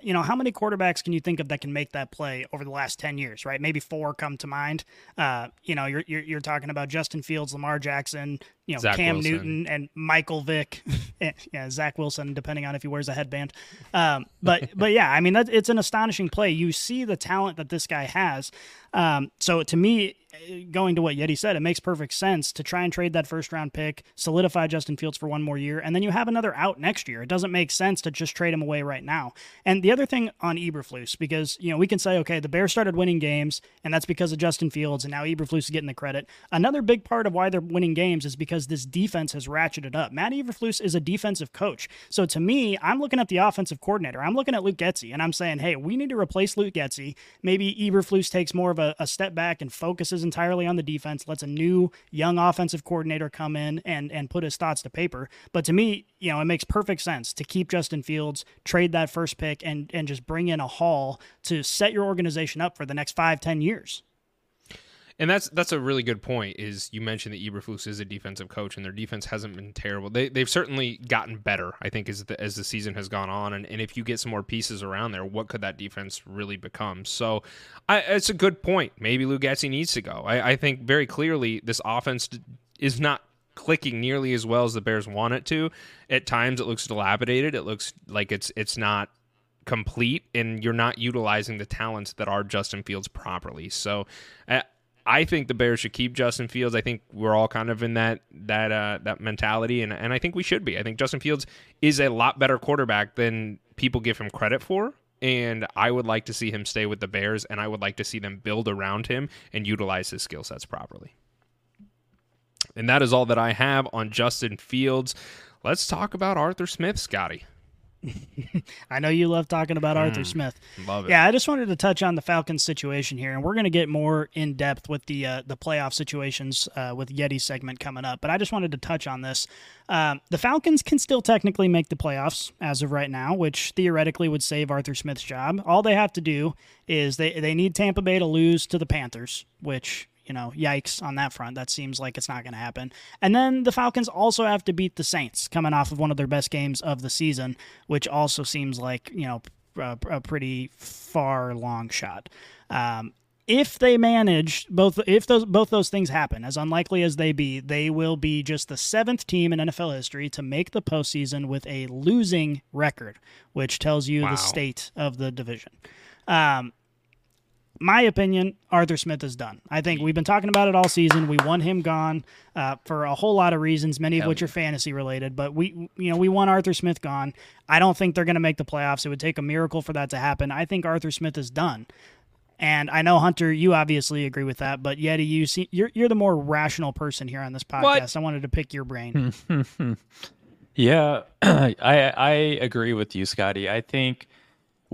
you know how many quarterbacks can you think of that can make that play over the last 10 years? Right? Maybe four come to mind. Uh, you know, you're, you're you're talking about Justin Fields, Lamar Jackson, you know, Zach Cam Wilson. Newton, and Michael Vick. yeah, Zach Wilson, depending on if he wears a headband. Um, but but yeah, I mean, that, it's an astonishing play. You see the talent that this guy has. Um, so to me, Uh, going to what Yeti said, it makes perfect sense to try and trade that first round pick, solidify Justin Fields for one more year, and then you have another out next year. It doesn't make sense to just trade him away right now. And the other thing on Eberflus, because you know we can say, okay, the Bears started winning games, and that's because of Justin Fields, and now Eberflus is getting the credit. Another big part of why they're winning games is because this defense has ratcheted up. Matt Eberflus is a defensive coach, so to me, I'm looking at the offensive coordinator. I'm looking at Luke Getsy, and I'm saying, hey, we need to replace Luke Getsy. Maybe Eberflus takes more of a, a step back and focuses entirely on the defense, lets a new young offensive coordinator come in and and put his thoughts to paper. But to me, you know, it makes perfect sense to keep Justin Fields, trade that first pick, and and just bring in a haul to set your organization up for the next five, ten years. And that's that's a really good point. Is you mentioned that Eberflus is a defensive coach, and their defense hasn't been terrible. They they've certainly gotten better. I think as the as the season has gone on, and, and if you get some more pieces around there, what could that defense really become? So, I, it's a good point. Maybe Lou Getsy needs to go. I, I think very clearly this offense is not clicking nearly as well as the Bears want it to. At times, it looks dilapidated. It looks like it's it's not complete, and you're not utilizing the talents that are Justin Fields properly. So. I think the Bears should keep Justin Fields. I think we're all kind of in that that uh, that mentality, and and I think we should be. I think Justin Fields is a lot better quarterback than people give him credit for, and I would like to see him stay with the Bears, and I would like to see them build around him and utilize his skill sets properly. And that is all that I have on Justin Fields. Let's talk about Arthur Smith, Scotty. I know you love talking about Arthur Smith. Love it. Yeah, I just wanted to touch on the Falcons situation here, and we're going to get more in depth with the uh, the playoff situations uh, with Yeti segment coming up. But I just wanted to touch on this. Um, the Falcons can still technically make the playoffs as of right now, which theoretically would save Arthur Smith's job. All they have to do is they they need Tampa Bay to lose to the Panthers, which you know, yikes on that front. That seems like it's not going to happen. And then the Falcons also have to beat the Saints coming off of one of their best games of the season, which also seems like, you know, a, a pretty far long shot. Um, if they manage both if those both those things happen as unlikely as they be they will be just the seventh team in nfl history to make the postseason with a losing record which tells you Wow. the state of the division um, my opinion, Arthur Smith is done. I think we've been talking about it all season. We want him gone uh, for a whole lot of reasons, many of Hell which are fantasy related. But we, you know, we want Arthur Smith gone. I don't think they're going to make the playoffs. It would take a miracle for that to happen. I think Arthur Smith is done. And I know Hunter, you obviously agree with that, but Yeti, you see, you're you're the more rational person here on this podcast. What? I wanted to pick your brain. Yeah, I I agree with you, Scotty. I think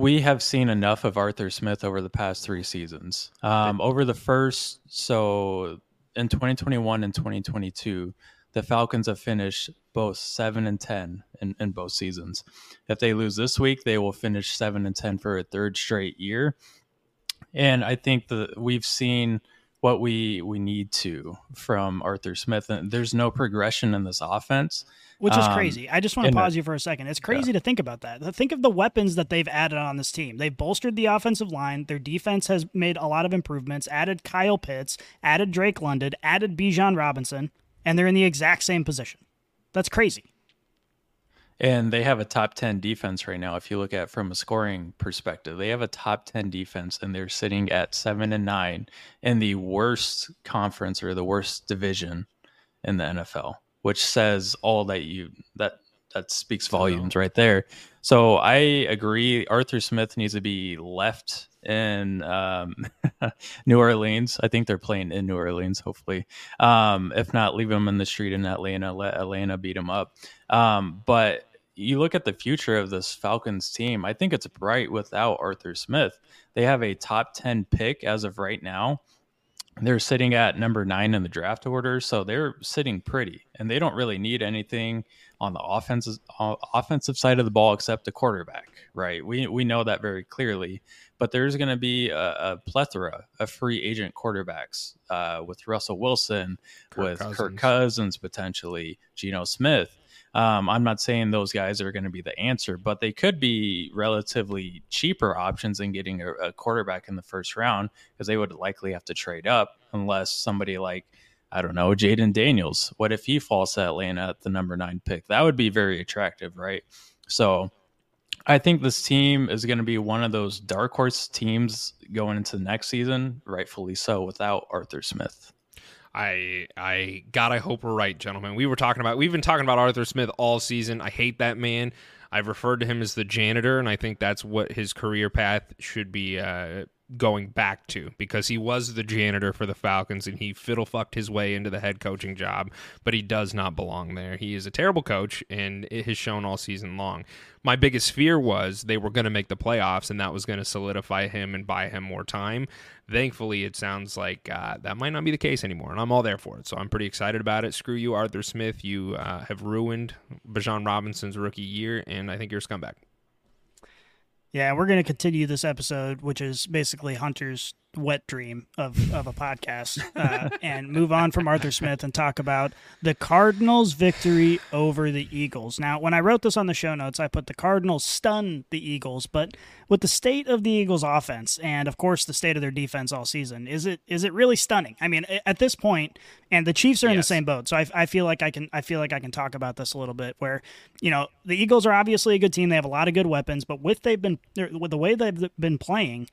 we have seen enough of Arthur Smith over the past three seasons. Um, over the first, so in 2021 and 2022, the Falcons have finished both seven and ten in, in both seasons. If they lose this week, they will finish seven and ten for a third straight year. And I think that we've seen what we we need to from Arthur Smith. And there's no progression in this offense. Which is Um, crazy. I just want to pause you for a second. It's crazy to think about that. Think of the weapons that they've added on this team. They've bolstered the offensive line. Their defense has made a lot of improvements, added Kyle Pitts, added Drake London, added Bijan Robinson, and they're in the exact same position. That's crazy. And they have a top 10 defense right now. If you look at it from a scoring perspective, they have a top 10 defense and they're sitting at seven and nine in the worst conference or the worst division in the NFL, which says all that you that that speaks volumes right there. So I agree. Arthur Smith needs to be left in um, New Orleans. I think they're playing in New Orleans, hopefully. Um, if not, leave him in the street in Atlanta. Let Atlanta beat him up. Um, but you look at the future of this Falcons team, I think it's bright without Arthur Smith. They have a top 10 pick as of right now. They're sitting at number nine in the draft order, so they're sitting pretty, and they don't really need anything on the offensive uh, offensive side of the ball except the quarterback, right? We we know that very clearly. But there's going to be a, a plethora of free agent quarterbacks uh, with Russell Wilson, Kirk with Cousins. Kirk Cousins potentially, Geno Smith. Um, I'm not saying those guys are going to be the answer, but they could be relatively cheaper options than getting a, a quarterback in the first round because they would likely have to trade up unless somebody like, I don't know, Jayden Daniels. What if he falls to Atlanta at the number nine pick? That would be very attractive, right? So I think this team is going to be one of those dark horse teams going into the next season, rightfully so, without Arthur Smith. I I God I hope we're right, gentlemen. We were talking about we've been talking about Arthur Smith all season. I hate that man. I've referred to him as the janitor, and I think that's what his career path should be uh, going back to because he was the janitor for the Falcons and he fiddle fucked his way into the head coaching job, but he does not belong there. He is a terrible coach, and it has shown all season long. My biggest fear was they were going to make the playoffs, and that was going to solidify him and buy him more time. Thankfully, it sounds like uh, that might not be the case anymore, and I'm all there for it. So I'm pretty excited about it. Screw you, Arthur Smith. You uh, have ruined Bijan Robinson's rookie year, and I think you're a scumbag. Yeah, we're going to continue this episode, which is basically Hunter's wet dream of, of a podcast, uh, and move on from Arthur Smith and talk about the Cardinals' victory over the Eagles. Now, when I wrote this on the show notes, I put the Cardinals stun the Eagles, but with the state of the Eagles' offense and, of course, the state of their defense all season, is it is it really stunning? I mean, at this point, and the Chiefs are in the same boat, so I, I feel like I can I feel like I can talk about this a little bit. Where you know the Eagles are obviously a good team; they have a lot of good weapons, but with they've been with the way they've been playing,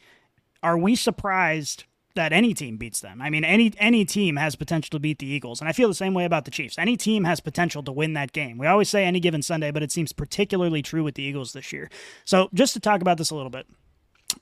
are we surprised that any team beats them? I mean, any any team has potential to beat the Eagles, and I feel the same way about the Chiefs. Any team has potential to win that game. We always say any given Sunday, but it seems particularly true with the Eagles this year. So, just to talk about this a little bit.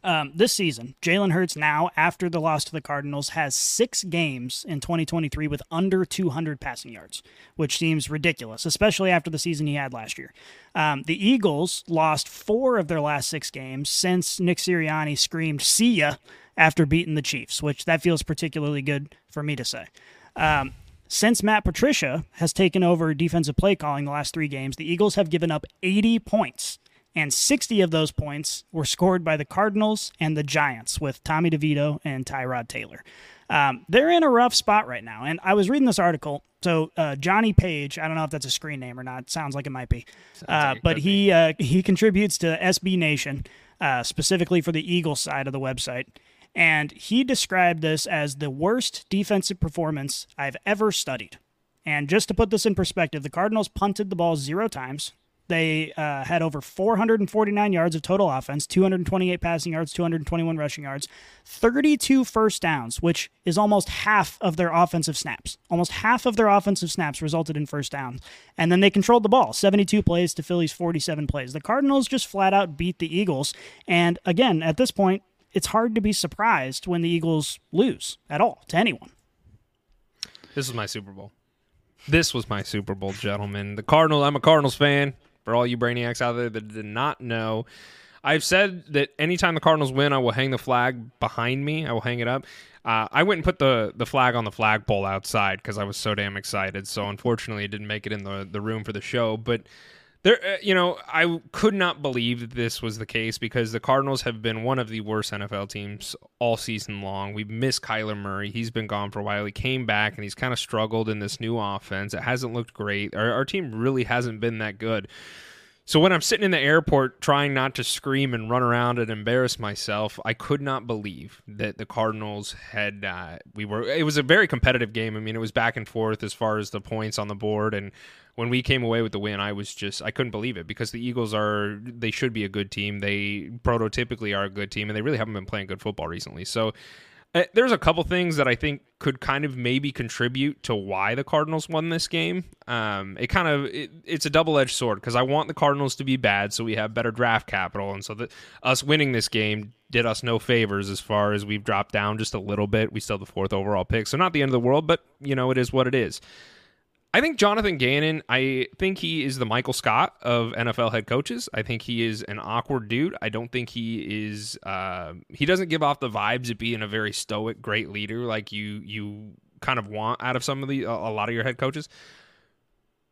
Um, this season, Jalen Hurts now, after the loss to the Cardinals, has six games in 2023 with under 200 passing yards, which seems ridiculous, especially after the season he had last year. Um, the Eagles lost four of their last six games since Nick Sirianni screamed "See ya" after beating the Chiefs, which that feels particularly good for me to say. Um, since Matt Patricia has taken over defensive play calling the last three games, the Eagles have given up 80 points and 60 of those points were scored by the Cardinals and the Giants with Tommy DeVito and Tyrod Taylor. Um, they're in a rough spot right now. And I was reading this article. So uh, Johnny Page, I don't know if that's a screen name or not. Sounds like it might be. Uh, like but he uh, he contributes to SB Nation, uh, specifically for the Eagles side of the website. And he described this as the worst defensive performance I've ever studied. And just to put this in perspective, the Cardinals punted the ball zero times. They uh, had over 449 yards of total offense, 228 passing yards, 221 rushing yards, 32 first downs, which is almost half of their offensive snaps. Almost half of their offensive snaps resulted in first downs. And then they controlled the ball, 72 plays to Philly's 47 plays. The Cardinals just flat out beat the Eagles. And again, at this point, it's hard to be surprised when the Eagles lose at all to anyone. This was my Super Bowl. This was my Super Bowl, gentlemen. The Cardinals. I'm a Cardinals fan. For all you brainiacs out there that did not know, I've said that anytime the Cardinals win, I will hang the flag behind me. I will hang it up. Uh, I went and put the the flag on the flagpole outside because I was so damn excited. So unfortunately, it didn't make it in the the room for the show, but there, uh, you know, I could not believe that this was the case because the Cardinals have been one of the worst NFL teams all season long. We've missed Kyler Murray. He's been gone for a while. He came back and he's kind of struggled in this new offense. It hasn't looked great. Our, our team really hasn't been that good. So when I'm sitting in the airport trying not to scream and run around and embarrass myself, I could not believe that the Cardinals had uh, we were it was a very competitive game. I mean, it was back and forth as far as the points on the board and when we came away with the win, I was just I couldn't believe it because the Eagles are they should be a good team. They prototypically are a good team and they really haven't been playing good football recently. So uh, there's a couple things that I think could kind of maybe contribute to why the Cardinals won this game. Um, it kind of it, it's a double edged sword because I want the Cardinals to be bad so we have better draft capital, and so that us winning this game did us no favors as far as we've dropped down just a little bit. We still have the fourth overall pick, so not the end of the world, but you know it is what it is. I think Jonathan Gannon, I think he is the Michael Scott of NFL head coaches. I think he is an awkward dude. I don't think he is uh, he doesn't give off the vibes of being a very stoic, great leader like you you kind of want out of some of the a lot of your head coaches.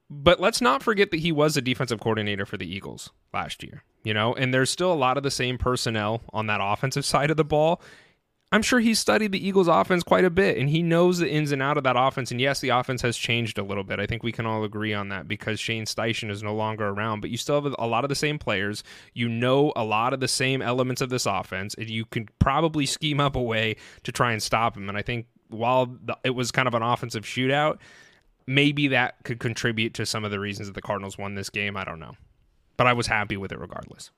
But let's not forget that he was a defensive coordinator for the Eagles last year, you know, and there's still a lot of the same personnel on that offensive side of the ball. I'm sure he's studied the Eagles offense quite a bit and he knows the ins and out of that offense. And yes, the offense has changed a little bit. I think we can all agree on that because Shane Steichen is no longer around, but you still have a lot of the same players. You know a lot of the same elements of this offense, and you can probably scheme up a way to try and stop him. And I think while the, it was kind of an offensive shootout, maybe that could contribute to some of the reasons that the Cardinals won this game. I don't know. But I was happy with it regardless.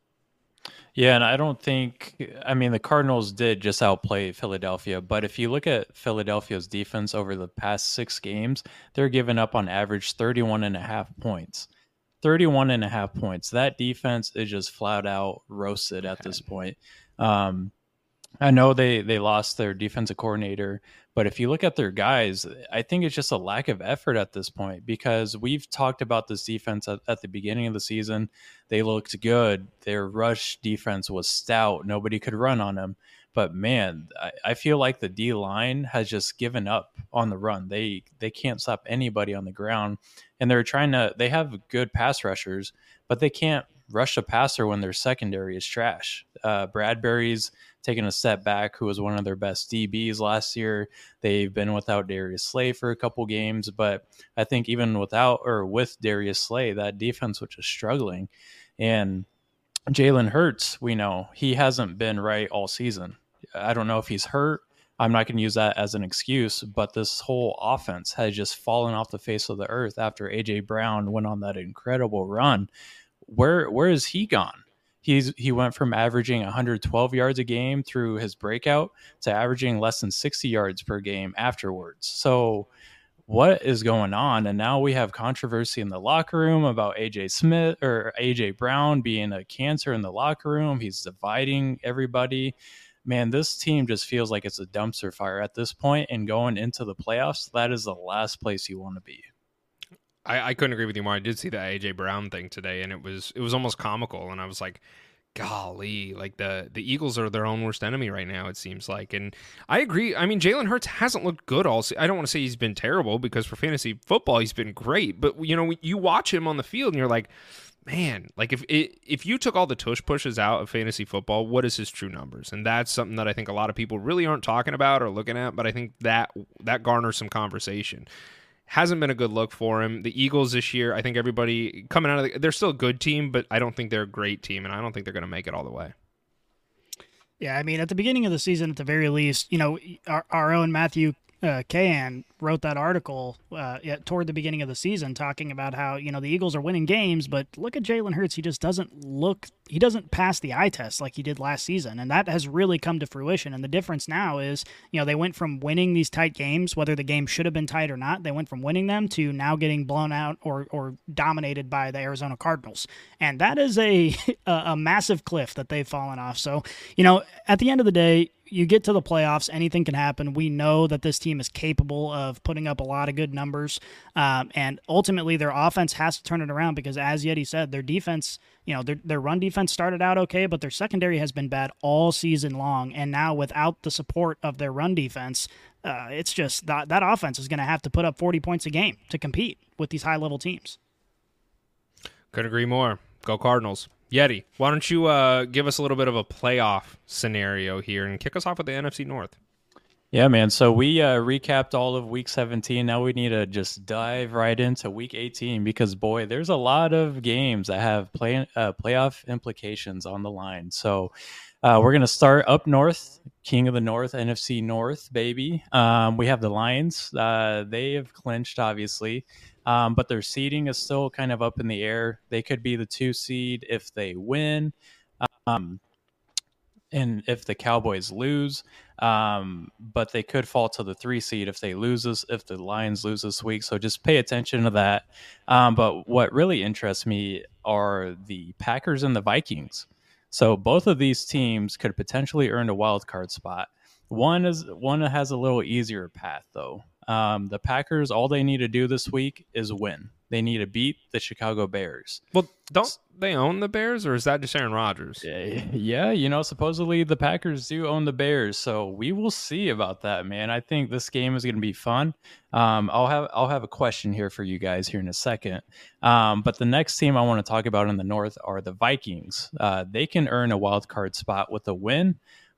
Yeah, and I don't think I mean the Cardinals did just outplay Philadelphia, but if you look at Philadelphia's defense over the past 6 games, they're giving up on average 31 and a half points. 31 and a half points. That defense is just flat out roasted at this point. Um, I know they they lost their defensive coordinator, but if you look at their guys, I think it's just a lack of effort at this point because we've talked about this defense at, at, the beginning of the season. They looked good. Their rush defense was stout. Nobody could run on them. But man, I, I feel like the D line has just given up on the run. They they can't stop anybody on the ground, and they're trying to. They have good pass rushers, but they can't rush a passer when their secondary is trash. Uh, Bradberry's taken a step back, who was one of their best DBs last year. They've been without Darius Slay for a couple games, but I think even without or with Darius Slay, that defense which is struggling. And Jalen Hurts, we know he hasn't been right all season. I don't know if he's hurt. I'm not going to use that as an excuse, but this whole offense has just fallen off the face of the earth after AJ Brown went on that incredible run. Where where is he gone? He's he went from averaging 112 yards a game through his breakout to averaging less than 60 yards per game afterwards. So what is going on? And now we have controversy in the locker room about AJ Smith or AJ Brown being a cancer in the locker room. He's dividing everybody. Man, this team just feels like it's a dumpster fire at this point. and going into the playoffs, that is the last place you want to be. I, I couldn't agree with you more. I did see the AJ Brown thing today, and it was it was almost comical. And I was like, golly, like the the Eagles are their own worst enemy right now. It seems like, and I agree. I mean, Jalen Hurts hasn't looked good all. I don't want to say he's been terrible because for fantasy football he's been great. But you know, you watch him on the field and you're like, man, like if it, if you took all the tush pushes out of fantasy football, what is his true numbers? And that's something that I think a lot of people really aren't talking about or looking at. But I think that that garners some conversation hasn't been a good look for him. The Eagles this year, I think everybody coming out of the, they're still a good team, but I don't think they're a great team, and I don't think they're going to make it all the way. Yeah, I mean, at the beginning of the season, at the very least, you know, our, our own Matthew uh, Cahan wrote that article uh, toward the beginning of the season talking about how you know the Eagles are winning games, but look at Jalen Hurts. He just doesn't look. He doesn't pass the eye test like he did last season, and that has really come to fruition. And the difference now is, you know, they went from winning these tight games, whether the game should have been tight or not. They went from winning them to now getting blown out or or dominated by the Arizona Cardinals, and that is a a massive cliff that they've fallen off. So you know, at the end of the day, you get to the playoffs, anything can happen. We know that this team is capable of putting up a lot of good numbers, um, and ultimately their offense has to turn it around because, as Yeti said, their defense, you know, their their run defense started out okay, but their secondary has been bad all season long, and now without the support of their run defense, uh, it's just that that offense is going to have to put up 40 points a game to compete with these high level teams. Couldn't agree more. Go Cardinals. Yeti, why don't you uh, give us a little bit of a playoff scenario here and kick us off with the NFC North? Yeah, man. So we uh, recapped all of week 17. Now we need to just dive right into week 18 because, boy, there's a lot of games that have play, uh, playoff implications on the line. So uh, we're going to start up north, King of the North, NFC North, baby. Um, we have the Lions. Uh, they have clinched, obviously um, but their seeding is still kind of up in the air. They could be the two seed if they win, um, and if the Cowboys lose, um, but they could fall to the three seed if they lose this, if the Lions lose this week. So just pay attention to that. Um, but what really interests me are the Packers and the Vikings. So both of these teams could potentially earn a wild card spot. One is one has a little easier path though. Um, the Packers, all they need to do this week is win. They need to beat the Chicago Bears. Well, don't they own the Bears, or is that just Aaron Rodgers? Yeah, you know, supposedly the Packers do own the Bears, so we will see about that, man. I think this game is going to be fun. Um, I'll have I'll have a question here for you guys here in a second. Um, but the next team I want to talk about in the North are the Vikings. Uh, they can earn a wild card spot with a win,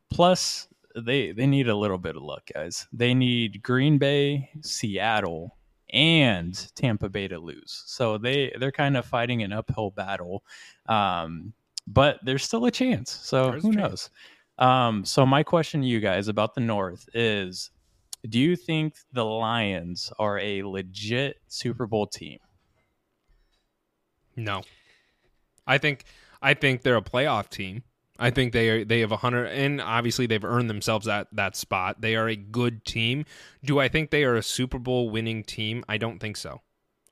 plus they they need a little bit of luck, guys. They need Green Bay, Seattle, and Tampa Bay to lose. So they they're kind of fighting an uphill battle, um, but there's still a chance. So there's who knows? Um, so my question to you guys about the North is: Do you think the Lions are a legit Super Bowl team? No, I think I think they're a playoff team. I think they are they have a hundred and obviously they've earned themselves that that spot. They are a good team. Do I think they are a Super Bowl winning team? I don't think so.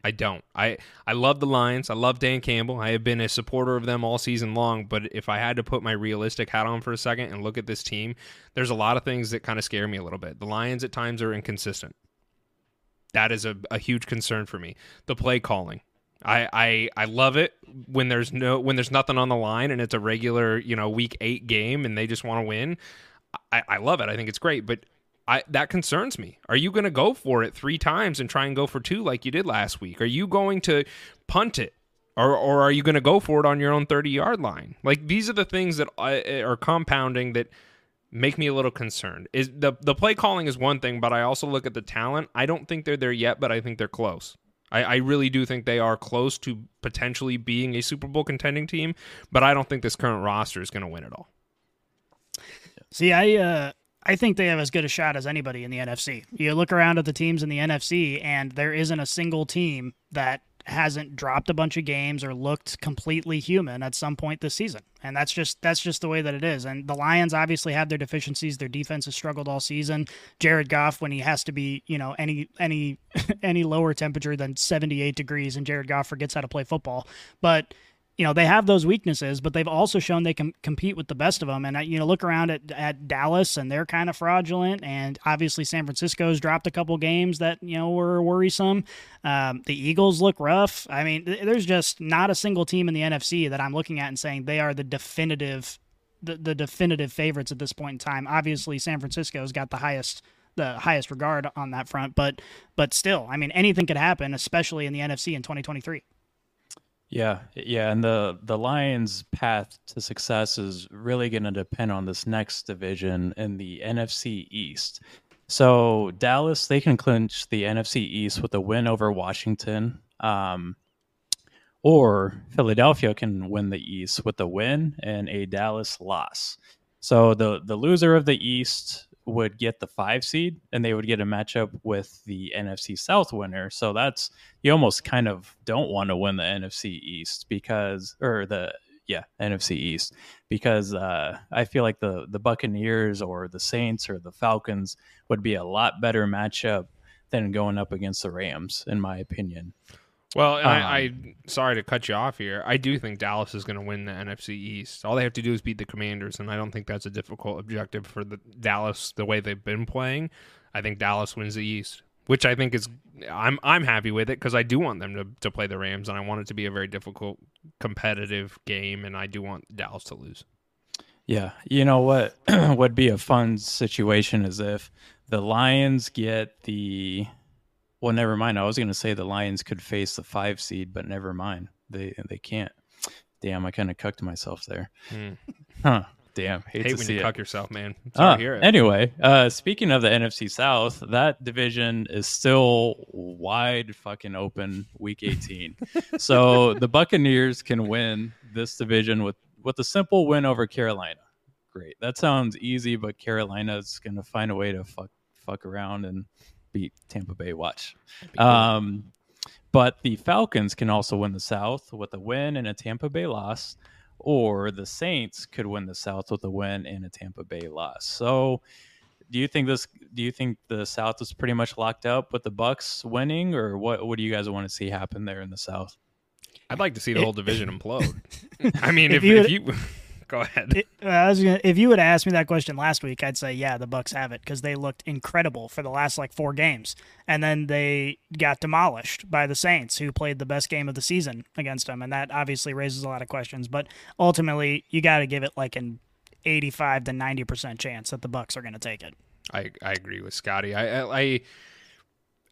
I don't. I I love the Lions. I love Dan Campbell. I have been a supporter of them all season long, but if I had to put my realistic hat on for a second and look at this team, there's a lot of things that kind of scare me a little bit. The Lions at times are inconsistent. That is a, a huge concern for me. The play calling. I, I I love it when there's no when there's nothing on the line and it's a regular you know week eight game and they just want to win. I, I love it. I think it's great, but I that concerns me. Are you going to go for it three times and try and go for two like you did last week? Are you going to punt it? Or, or are you going to go for it on your own 30 yard line? Like these are the things that eh, are compounding that make me a little concerned. Is the the play calling is one thing, but I also look at the talent. I don't think they're there yet, but I think they're close. I, I really do think they are close to potentially being a Super Bowl contending team, but I don't think this current roster is going to win it all. See, I uh, I think they have as good a shot as anybody in the NFC. You look around at the teams in the NFC, and there isn't a single team that hasn't dropped a bunch of games or looked completely human at some point this season. And that's just that's just the way that it is. And the Lions obviously have their deficiencies. Their defense has struggled all season. Jared Goff when he has to be, you know, any any any lower temperature than 78 degrees and Jared Goff forgets how to play football. But you know they have those weaknesses, but they've also shown they can compete with the best of them. And you know, look around at, at Dallas, and they're kind of fraudulent. And obviously, San Francisco's dropped a couple games that you know were worrisome. Um, the Eagles look rough. I mean, there's just not a single team in the NFC that I'm looking at and saying they are the definitive, the, the definitive favorites at this point in time. Obviously, San Francisco's got the highest the highest regard on that front, but but still, I mean, anything could happen, especially in the NFC in 2023. Yeah, yeah, and the the Lions' path to success is really going to depend on this next division in the NFC East. So Dallas, they can clinch the NFC East with a win over Washington, um, or Philadelphia can win the East with a win and a Dallas loss. So the the loser of the East would get the five seed and they would get a matchup with the NFC South winner. So that's you almost kind of don't want to win the NFC East because or the yeah, NFC East because uh, I feel like the the Buccaneers or the Saints or the Falcons would be a lot better matchup than going up against the Rams in my opinion. Well, and I, I Um, sorry to cut you off here. I do think Dallas is going to win the NFC East. All they have to do is beat the Commanders, and I don't think that's a difficult objective for the Dallas the way they've been playing. I think Dallas wins the East, which I think is I'm I'm happy with it because I do want them to to play the Rams, and I want it to be a very difficult, competitive game, and I do want Dallas to lose. Yeah, you know what would be a fun situation is if the Lions get the well, never mind. I was going to say the Lions could face the five seed, but never mind. They they can't. Damn, I kind of cucked myself there. Hmm. Huh. Damn, hate, Hate to when see you it. cuck yourself, man. It. anyway, uh, speaking of the NFC South, that division is still wide fucking open week 18. so the Buccaneers can win this division with, with a simple win over Carolina. Great. That sounds easy, but Carolina's going to find a way to fuck, fuck around and beat Tampa Bay. Watch. Um, but the Falcons can also win the South with a win and a Tampa Bay loss, or the Saints could win the South with a win and a Tampa Bay loss. So, do you think this? Do you think the South is pretty much locked up with the Bucs winning, or what? What do you guys want to see happen there in the South? I'd like to see the whole division implode. I mean, If if, you if you go ahead. It, uh, I was gonna, if you would have asked me that question last week, I'd say yeah, the Bucs have it because they looked incredible for the last like four games, and then they got demolished by the Saints, who played the best game of the season against them, and that obviously raises a lot of questions. But ultimately, you got to give it like an eighty-five to ninety percent chance that the Bucs are going to take it. I, I agree with Scotty. I I I,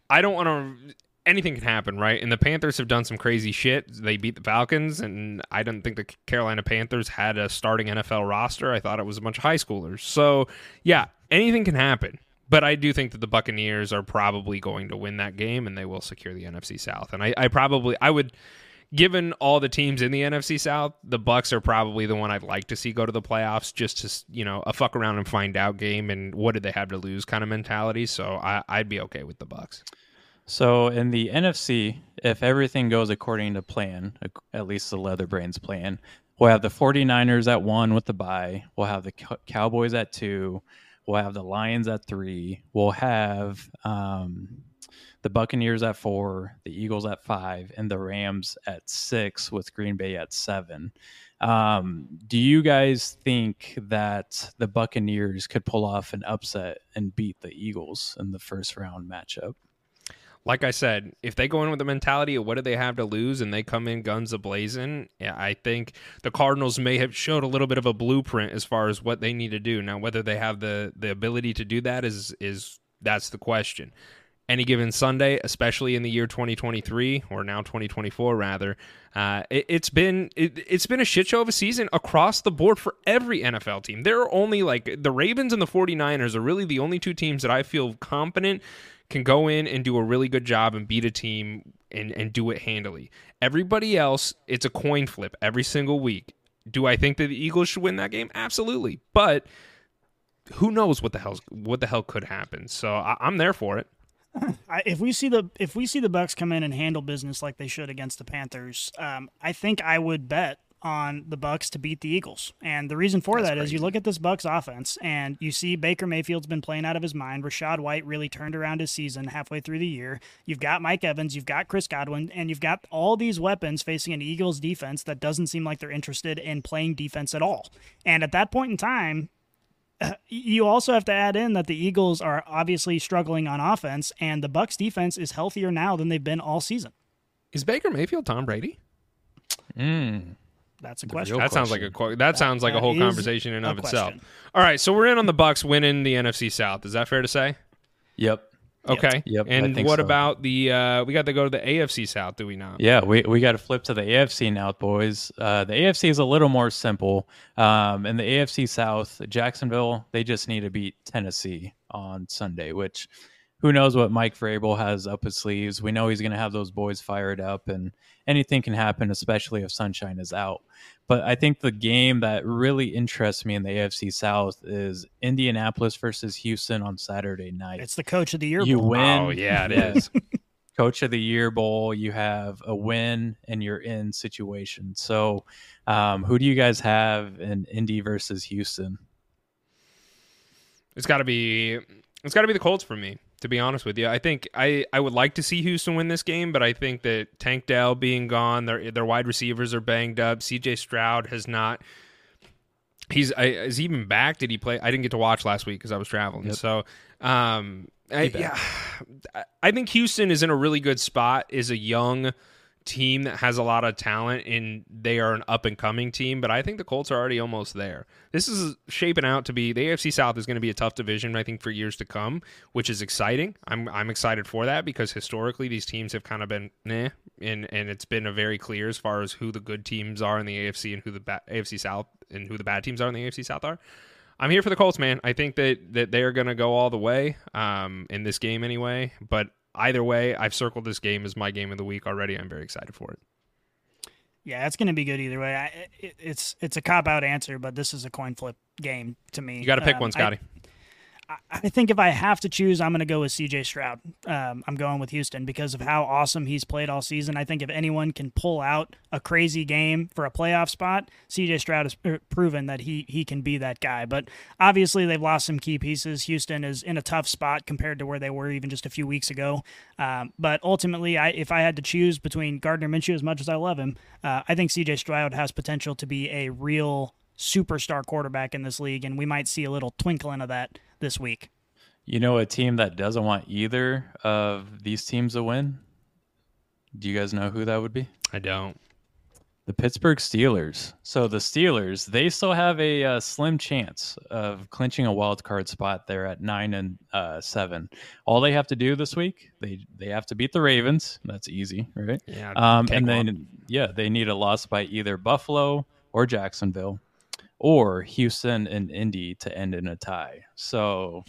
I don't want to. Anything can happen, right? And the Panthers have done some crazy shit. They beat the Falcons, and I didn't think the Carolina Panthers had a starting NFL roster. I thought it was a bunch of high schoolers. So yeah, anything can happen. But I do think that the Buccaneers are probably going to win that game, and they will secure the NFC South. And I, I probably I would given all the teams in the NFC South, the Bucs are probably the one I'd like to see go to the playoffs, just to you know a fuck around and find out game and what did they have to lose kind of mentality. So I, I'd be okay with the Bucs. So in the NFC, if everything goes according to plan, at least the Leatherbrainz plan, we'll have the 49ers at one with the bye. We'll have the Cowboys at two. We'll have the Lions at three. We'll have um, the Buccaneers at four, the Eagles at five, and the Rams at six, with Green Bay at seven. Um, do you guys think that the Buccaneers could pull off an upset and beat the Eagles in the first round matchup? Like I said, if they go in with the mentality of what do they have to lose and they come in guns a blazing, yeah, I think the Cardinals may have showed a little bit of a blueprint as far as what they need to do. Now, whether they have the the ability to do that is is that's the question. Any given Sunday, especially in the year 2023 or now 2024 rather, uh, it, it's been it, it's been a shit show of a season across the board for every NFL team. There are only like the Ravens and the 49ers are really the only two teams that I feel confident can go in and do a really good job and beat a team and, and do it handily. Everybody else, it's a coin flip every single week. Do I think that the Eagles should win that game? Absolutely. But who knows what the hell what the hell could happen? So I, I'm there for it. If we see the if we see the Bucs come in and handle business like they should against the Panthers, um, I think I would bet on the Bucs to beat the Eagles. And the reason for that is you look at this Bucs offense and you see Baker Mayfield's been playing out of his mind. Rachaad White really turned around his season halfway through the year. You've got Mike Evans, you've got Chris Godwin, and you've got all these weapons facing an Eagles defense that doesn't seem like they're interested in playing defense at all. And at that point in time, you also have to add in that the Eagles are obviously struggling on offense, and the Bucs defense is healthier now than they've been all season. Is Baker Mayfield Tom Brady? Mm. That's a The question. real That sounds like a qu- that sounds like a whole conversation in a and of itself. All right, so we're in on the Bucs winning the NFC South. Is that fair to say? Yep. Okay. Yep, And what so. about the uh we got to go to the AFC South, do we not? Yeah, we, we got to flip to the AFC now, boys. Uh, the AFC is a little more simple. Um, in the AFC South, Jacksonville, they just need to beat Tennessee on Sunday, which who knows what Mike Vrabel has up his sleeves. We know he's going to have those boys fired up, and anything can happen, especially if Sunshine is out. But I think the game that really interests me in the AFC South is Indianapolis versus Houston on Saturday night. It's the coach of the year. you bowl. win. Oh, yeah, it is. Coach of the Year Bowl. You have a win and you're in situation. So, um, who do you guys have in Indy versus Houston? It's got to be it's got to be the Colts for me. To be honest with you, I think I, I would like to see Houston win this game, but I think that Tank Dell being gone, their their wide receivers are banged up. C.J. Stroud has not. He's I, is he even back? Did he play? I didn't get to watch last week because I was traveling. Yep. So, um, I, yeah, I think Houston is in a really good spot. Is a young team that has a lot of talent and they are an up and coming team, but I think the Colts are already almost there. This is shaping out to be the AFC South is going to be a tough division, I think, for years to come, which is exciting. I'm I'm excited for that because historically these teams have kind of been nah, and and it's been a very clear as far as who the good teams are in the AFC and who the ba- AFC South and who the bad teams are in the AFC South are. I'm here for the Colts, man. I think that that they are going to go all the way um, in this game anyway. But either way, I've circled this game as my game of the week already. I'm very excited for it. Yeah, it's going to be good either way. I, it, it's it's a cop out answer, but this is a coin flip game to me. You got to pick Um, one, Scotty. I, I think if I have to choose, I'm going to go with CJ Stroud. Um, I'm going with Houston because of how awesome he's played all season. I think if anyone can pull out a crazy game for a playoff spot, CJ Stroud has proven that he he can be that guy. But obviously, they've lost some key pieces. Houston is in a tough spot compared to where they were even just a few weeks ago. Um, but ultimately, I, if I had to choose between Gardner Minshew, as much as I love him, uh, I think CJ Stroud has potential to be a real superstar quarterback in this league, and we might see a little twinkling of that this week. You know, a team that doesn't want either of these teams to win. Do you guys know who that would be? I don't. The Pittsburgh Steelers. So the Steelers, they still have a uh, slim chance of clinching a wild card spot there at nine and uh, seven. All they have to do this week, they they have to beat the Ravens. That's easy, right? Yeah. Um, and then yeah, they need a loss by either Buffalo or Jacksonville, or Houston and Indy to end in a tie. So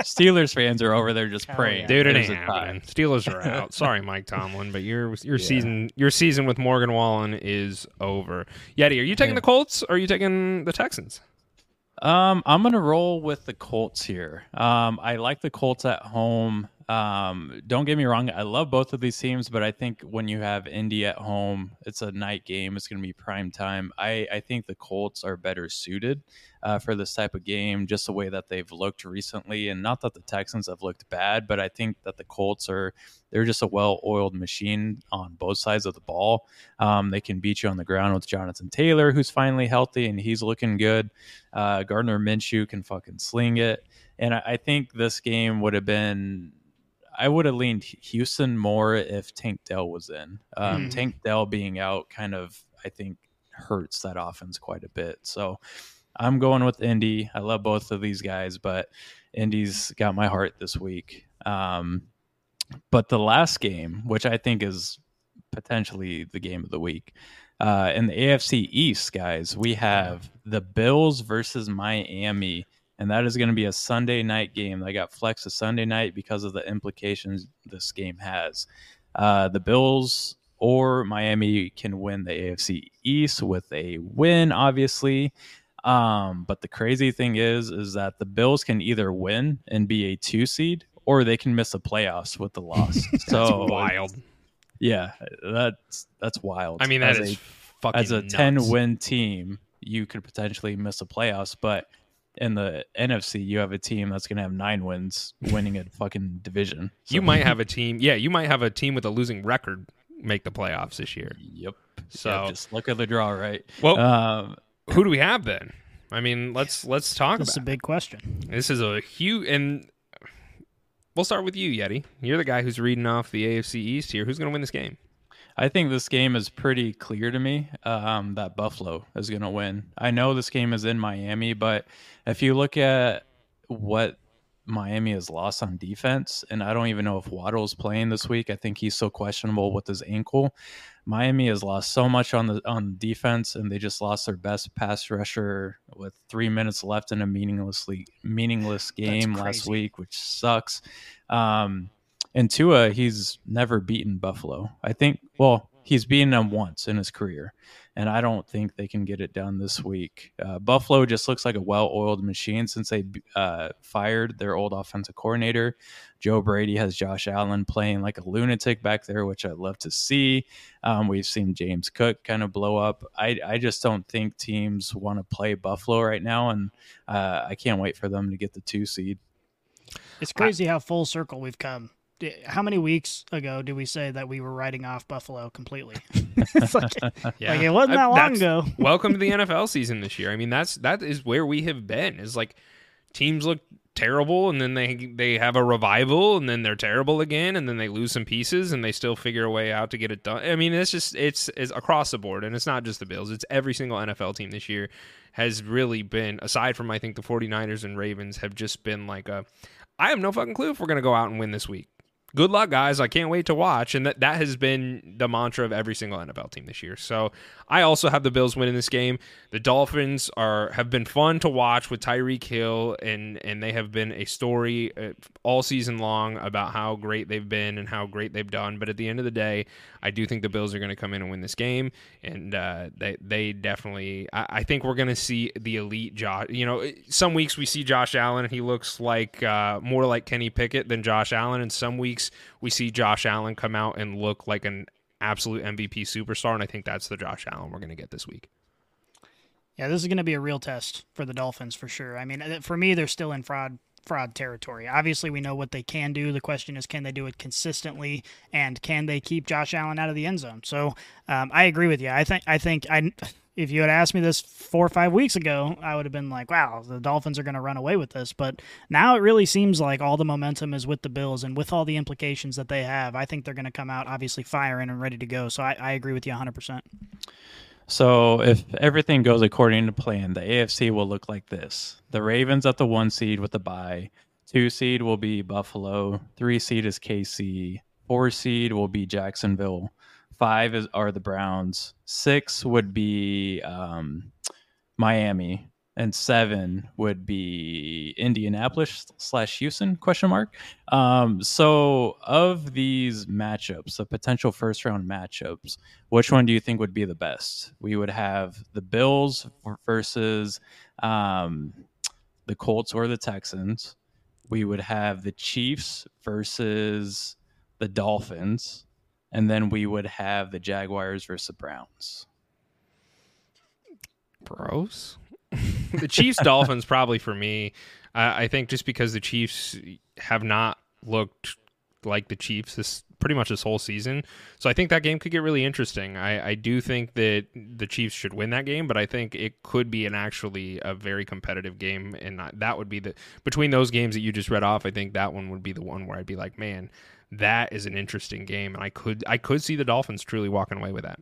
Steelers fans are over there just praying. yeah. Dude, it ain't a tie. happening. Steelers are out. Sorry, Mike Tomlin, but your your Yeah. season your season with Morgan Wallen is over. Yeti, are you taking Yeah. the Colts or are you taking the Texans? Um, I'm gonna roll with the Colts here. Um, I like the Colts at home. Um, don't get me wrong, I love both of these teams, but I think when you have Indy at home, it's a night game. It's gonna be prime time. I I think the Colts are better suited uh, for this type of game, just the way that they've looked recently, and not that the Texans have looked bad, but I think that the Colts are they're just a well-oiled machine on both sides of the ball. Um, they can beat you on the ground with Jonathan Taylor, who's finally healthy and he's looking good. Uh, Gardner Minshew can fucking sling it, and I, I think this game would have been. I would have leaned Houston more if Tank Dell was in. Um, Mhm. Tank Dell being out kind of, I think, hurts that offense quite a bit. So I'm going with Indy. I love both of these guys, but Indy's got my heart this week. Um, but the last game, which I think is potentially the game of the week, uh, in the AFC East, guys, we have the Bills versus Miami, and that is going to be a Sunday night game. They got flex to Sunday night because of the implications this game has. Uh, the Bills or Miami can win the AFC East with a win, obviously. Um, but the crazy thing is, is that the Bills can either win and be a two seed, or they can miss the playoffs with the loss. so Wild. yeah, that's that's wild. I mean, that as is a, fucking as a nuts. ten win team, you could potentially miss the playoffs, but in the NFC, you have a team that's going to have nine wins, winning a fucking division. You might have a team. Yeah, you might have a team with a losing record make the playoffs this year. Yep. So- So just look at the draw, right? Well, Um, who do we have then? I mean, let's let's talk This is a big question. This is a huge and we'll start with you, Yeti. You're the guy who's reading off the AFC East here. Who's going to win this game? I think this game is pretty clear to me um, that Buffalo is going to win. I know this game is in Miami, but if you look at what Miami has lost on defense, and I don't even know if Waddle's playing this week. I think he's so questionable with his ankle. Miami has lost so much on the on defense, and they just lost their best pass rusher with three minutes left in a meaninglessly meaningless game last week, which sucks. Um, and Tua, he's never beaten Buffalo. I think, well, he's beaten them once in his career, and I don't think they can get it done this week. Uh, Buffalo just looks like a well-oiled machine since they uh, fired their old offensive coordinator. Joe Brady has Josh Allen playing like a lunatic back there, which I'd love to see. Um, we've seen James Cook kind of blow up. I, I just don't think teams want to play Buffalo right now, and uh, I can't wait for them to get the two seed. It's crazy how full circle we've come. D- How many weeks ago did we say that we were writing off Buffalo completely? it's like, Yeah. like it wasn't I- that long ago. welcome to the NFL season this year. I mean, that's that is where we have been. Is like teams look terrible and then they they have a revival and then they're terrible again and then they lose some pieces and they still figure a way out to get it done. I mean, it's just it's it's across the board and it's not just the Bills. It's every single NFL team this year has really been aside from I think the 49ers and Ravens have just been like a I have no fucking clue if we're going to go out and win this week. Good luck, guys. I can't wait to watch. And that, that has been the mantra of every single NFL team this year. So I also have the Bills winning this game. The Dolphins are have been fun to watch with Tyreek Hill, and and they have been a story uh, all season long about how great they've been and how great they've done. But at the end of the day, I do think the Bills are going to come in and win this game, and uh, they they definitely. I, I think we're going to see the elite Josh. You know, some weeks we see Josh Allen and he looks like uh, more like Kenny Pickett than Josh Allen, and some weeks we see Josh Allen come out and look like an absolute MVP superstar, and I think that's the Josh Allen we're going to get this week. Yeah, this is going to be a real test for the Dolphins for sure. I mean, uh, for me, they're still in fraud fraud territory. Obviously, we know what they can do. The question is, can they do it consistently, and can they keep Josh Allen out of the end zone? So, um, I agree with you. I think I think I. If you had asked me this four or five weeks ago, I would have been like, "Wow, the Dolphins are going to run away with this." But now it really seems like all the momentum is with the Bills, and with all the implications that they have, I think they're going to come out obviously firing and ready to go. So I, I agree with you 100. percent So if everything goes according to plan, the AFC will look like this: the Ravens at the one seed with the bye, two seed will be Buffalo, three seed is KC, four seed will be Jacksonville, five is are the Browns, six would be um, Miami, and seven would be Indianapolis slash Houston question mark. Um, so of these matchups, the potential first round matchups, which one do you think would be the best? We would have the Bills versus um, the Colts or the Texans. We would have the Chiefs versus the Dolphins, and then we would have the Jaguars versus the Browns. Bros. the Chiefs Dolphins probably for me. I I think just because the Chiefs have not looked like the Chiefs this pretty much this whole season, so I think that game could get really interesting. I, I do think that the Chiefs should win that game, but I think it could be an actually a very competitive game, and I- that would be the between those games that you just read off. I think that one would be the one where I'd be like, man, that is an interesting game, and I could I could see the Dolphins truly walking away with that.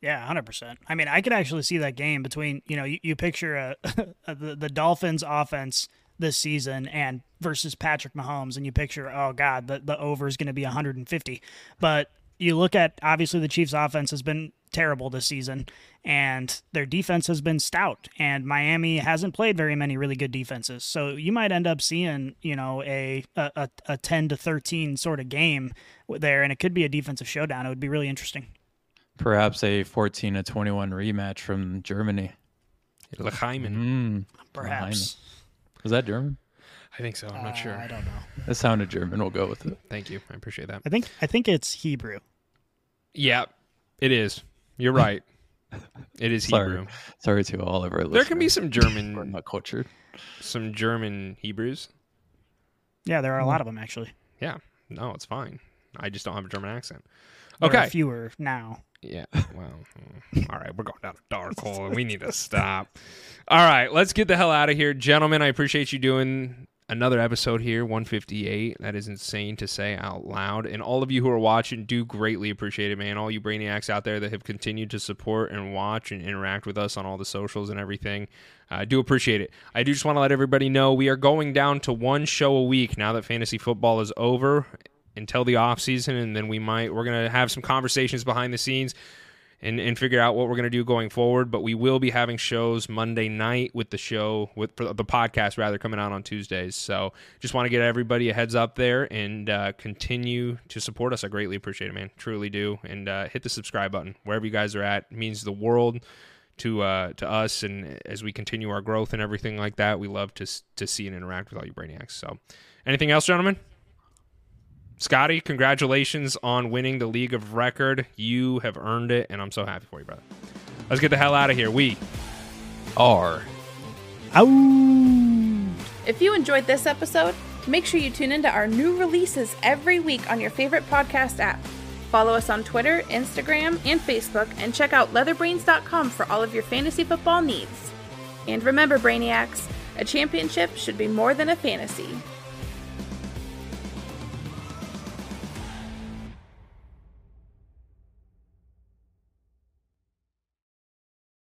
Yeah, hundred percent. I mean, I could actually see that game between you know you, you picture uh, a, a uh, the, the Dolphins offense this season and versus Patrick Mahomes, and you picture oh god the the over is going to be 150, but you look at obviously the Chiefs offense has been terrible this season and their defense has been stout and Miami hasn't played very many really good defenses. So you might end up seeing, you know, a a, a- a 10 to 13 sort of game there and it could be a defensive showdown. It would be really interesting. Perhaps a 14 to 21 rematch from Germany. L'Heimen. Mm, Perhaps. is that German? I think so. I'm not sure. Uh, I don't know. It sounded German. We'll go with it. Thank you. I appreciate that. I think I think it's Hebrew. Yeah, it is. You're right. It is Sorry. Hebrew. Sorry to all of our listeners. There can be some We're German, not cultured. some German Hebrews. Yeah, there are a lot of them actually. Yeah, no, it's fine. I just don't have a German accent. There are Okay. fewer now. Yeah. Well, mm, all right. We're going down a dark hole and we need to stop. All right. Let's get the hell out of here. Gentlemen, I appreciate you doing another episode here, 158. That is insane to say out loud. And all of you who are watching do greatly appreciate it, man. All you brainiacs out there that have continued to support and watch and interact with us on all the socials and everything. I do appreciate it. I do just want to let everybody know we are going down to one show a week now that fantasy football is over until the off season and then we might we're going to have some conversations behind the scenes and, and figure out what we're going to do going forward but we will be having shows monday night with the show with the podcast rather coming out on tuesdays. So just want to get everybody a heads up there and uh, continue to support us. I greatly appreciate it man. Truly do. And uh, hit the subscribe button. Wherever you guys are at it means the world to uh, to us. And as we continue our growth and everything like that we love to to see and interact with all you brainiacs. So anything else gentlemen Scotty, congratulations on winning the League of Record. You have earned it, and I'm so happy for you, brother. Let's get the hell out of here. We are Ow! If you enjoyed this episode, Make sure you tune into our new releases every week on your favorite podcast app. Follow us on Twitter, Instagram, and Facebook, and check out leatherbrainz.com for all of your fantasy football needs. And remember, Brainiacs, a championship should be more than a fantasy.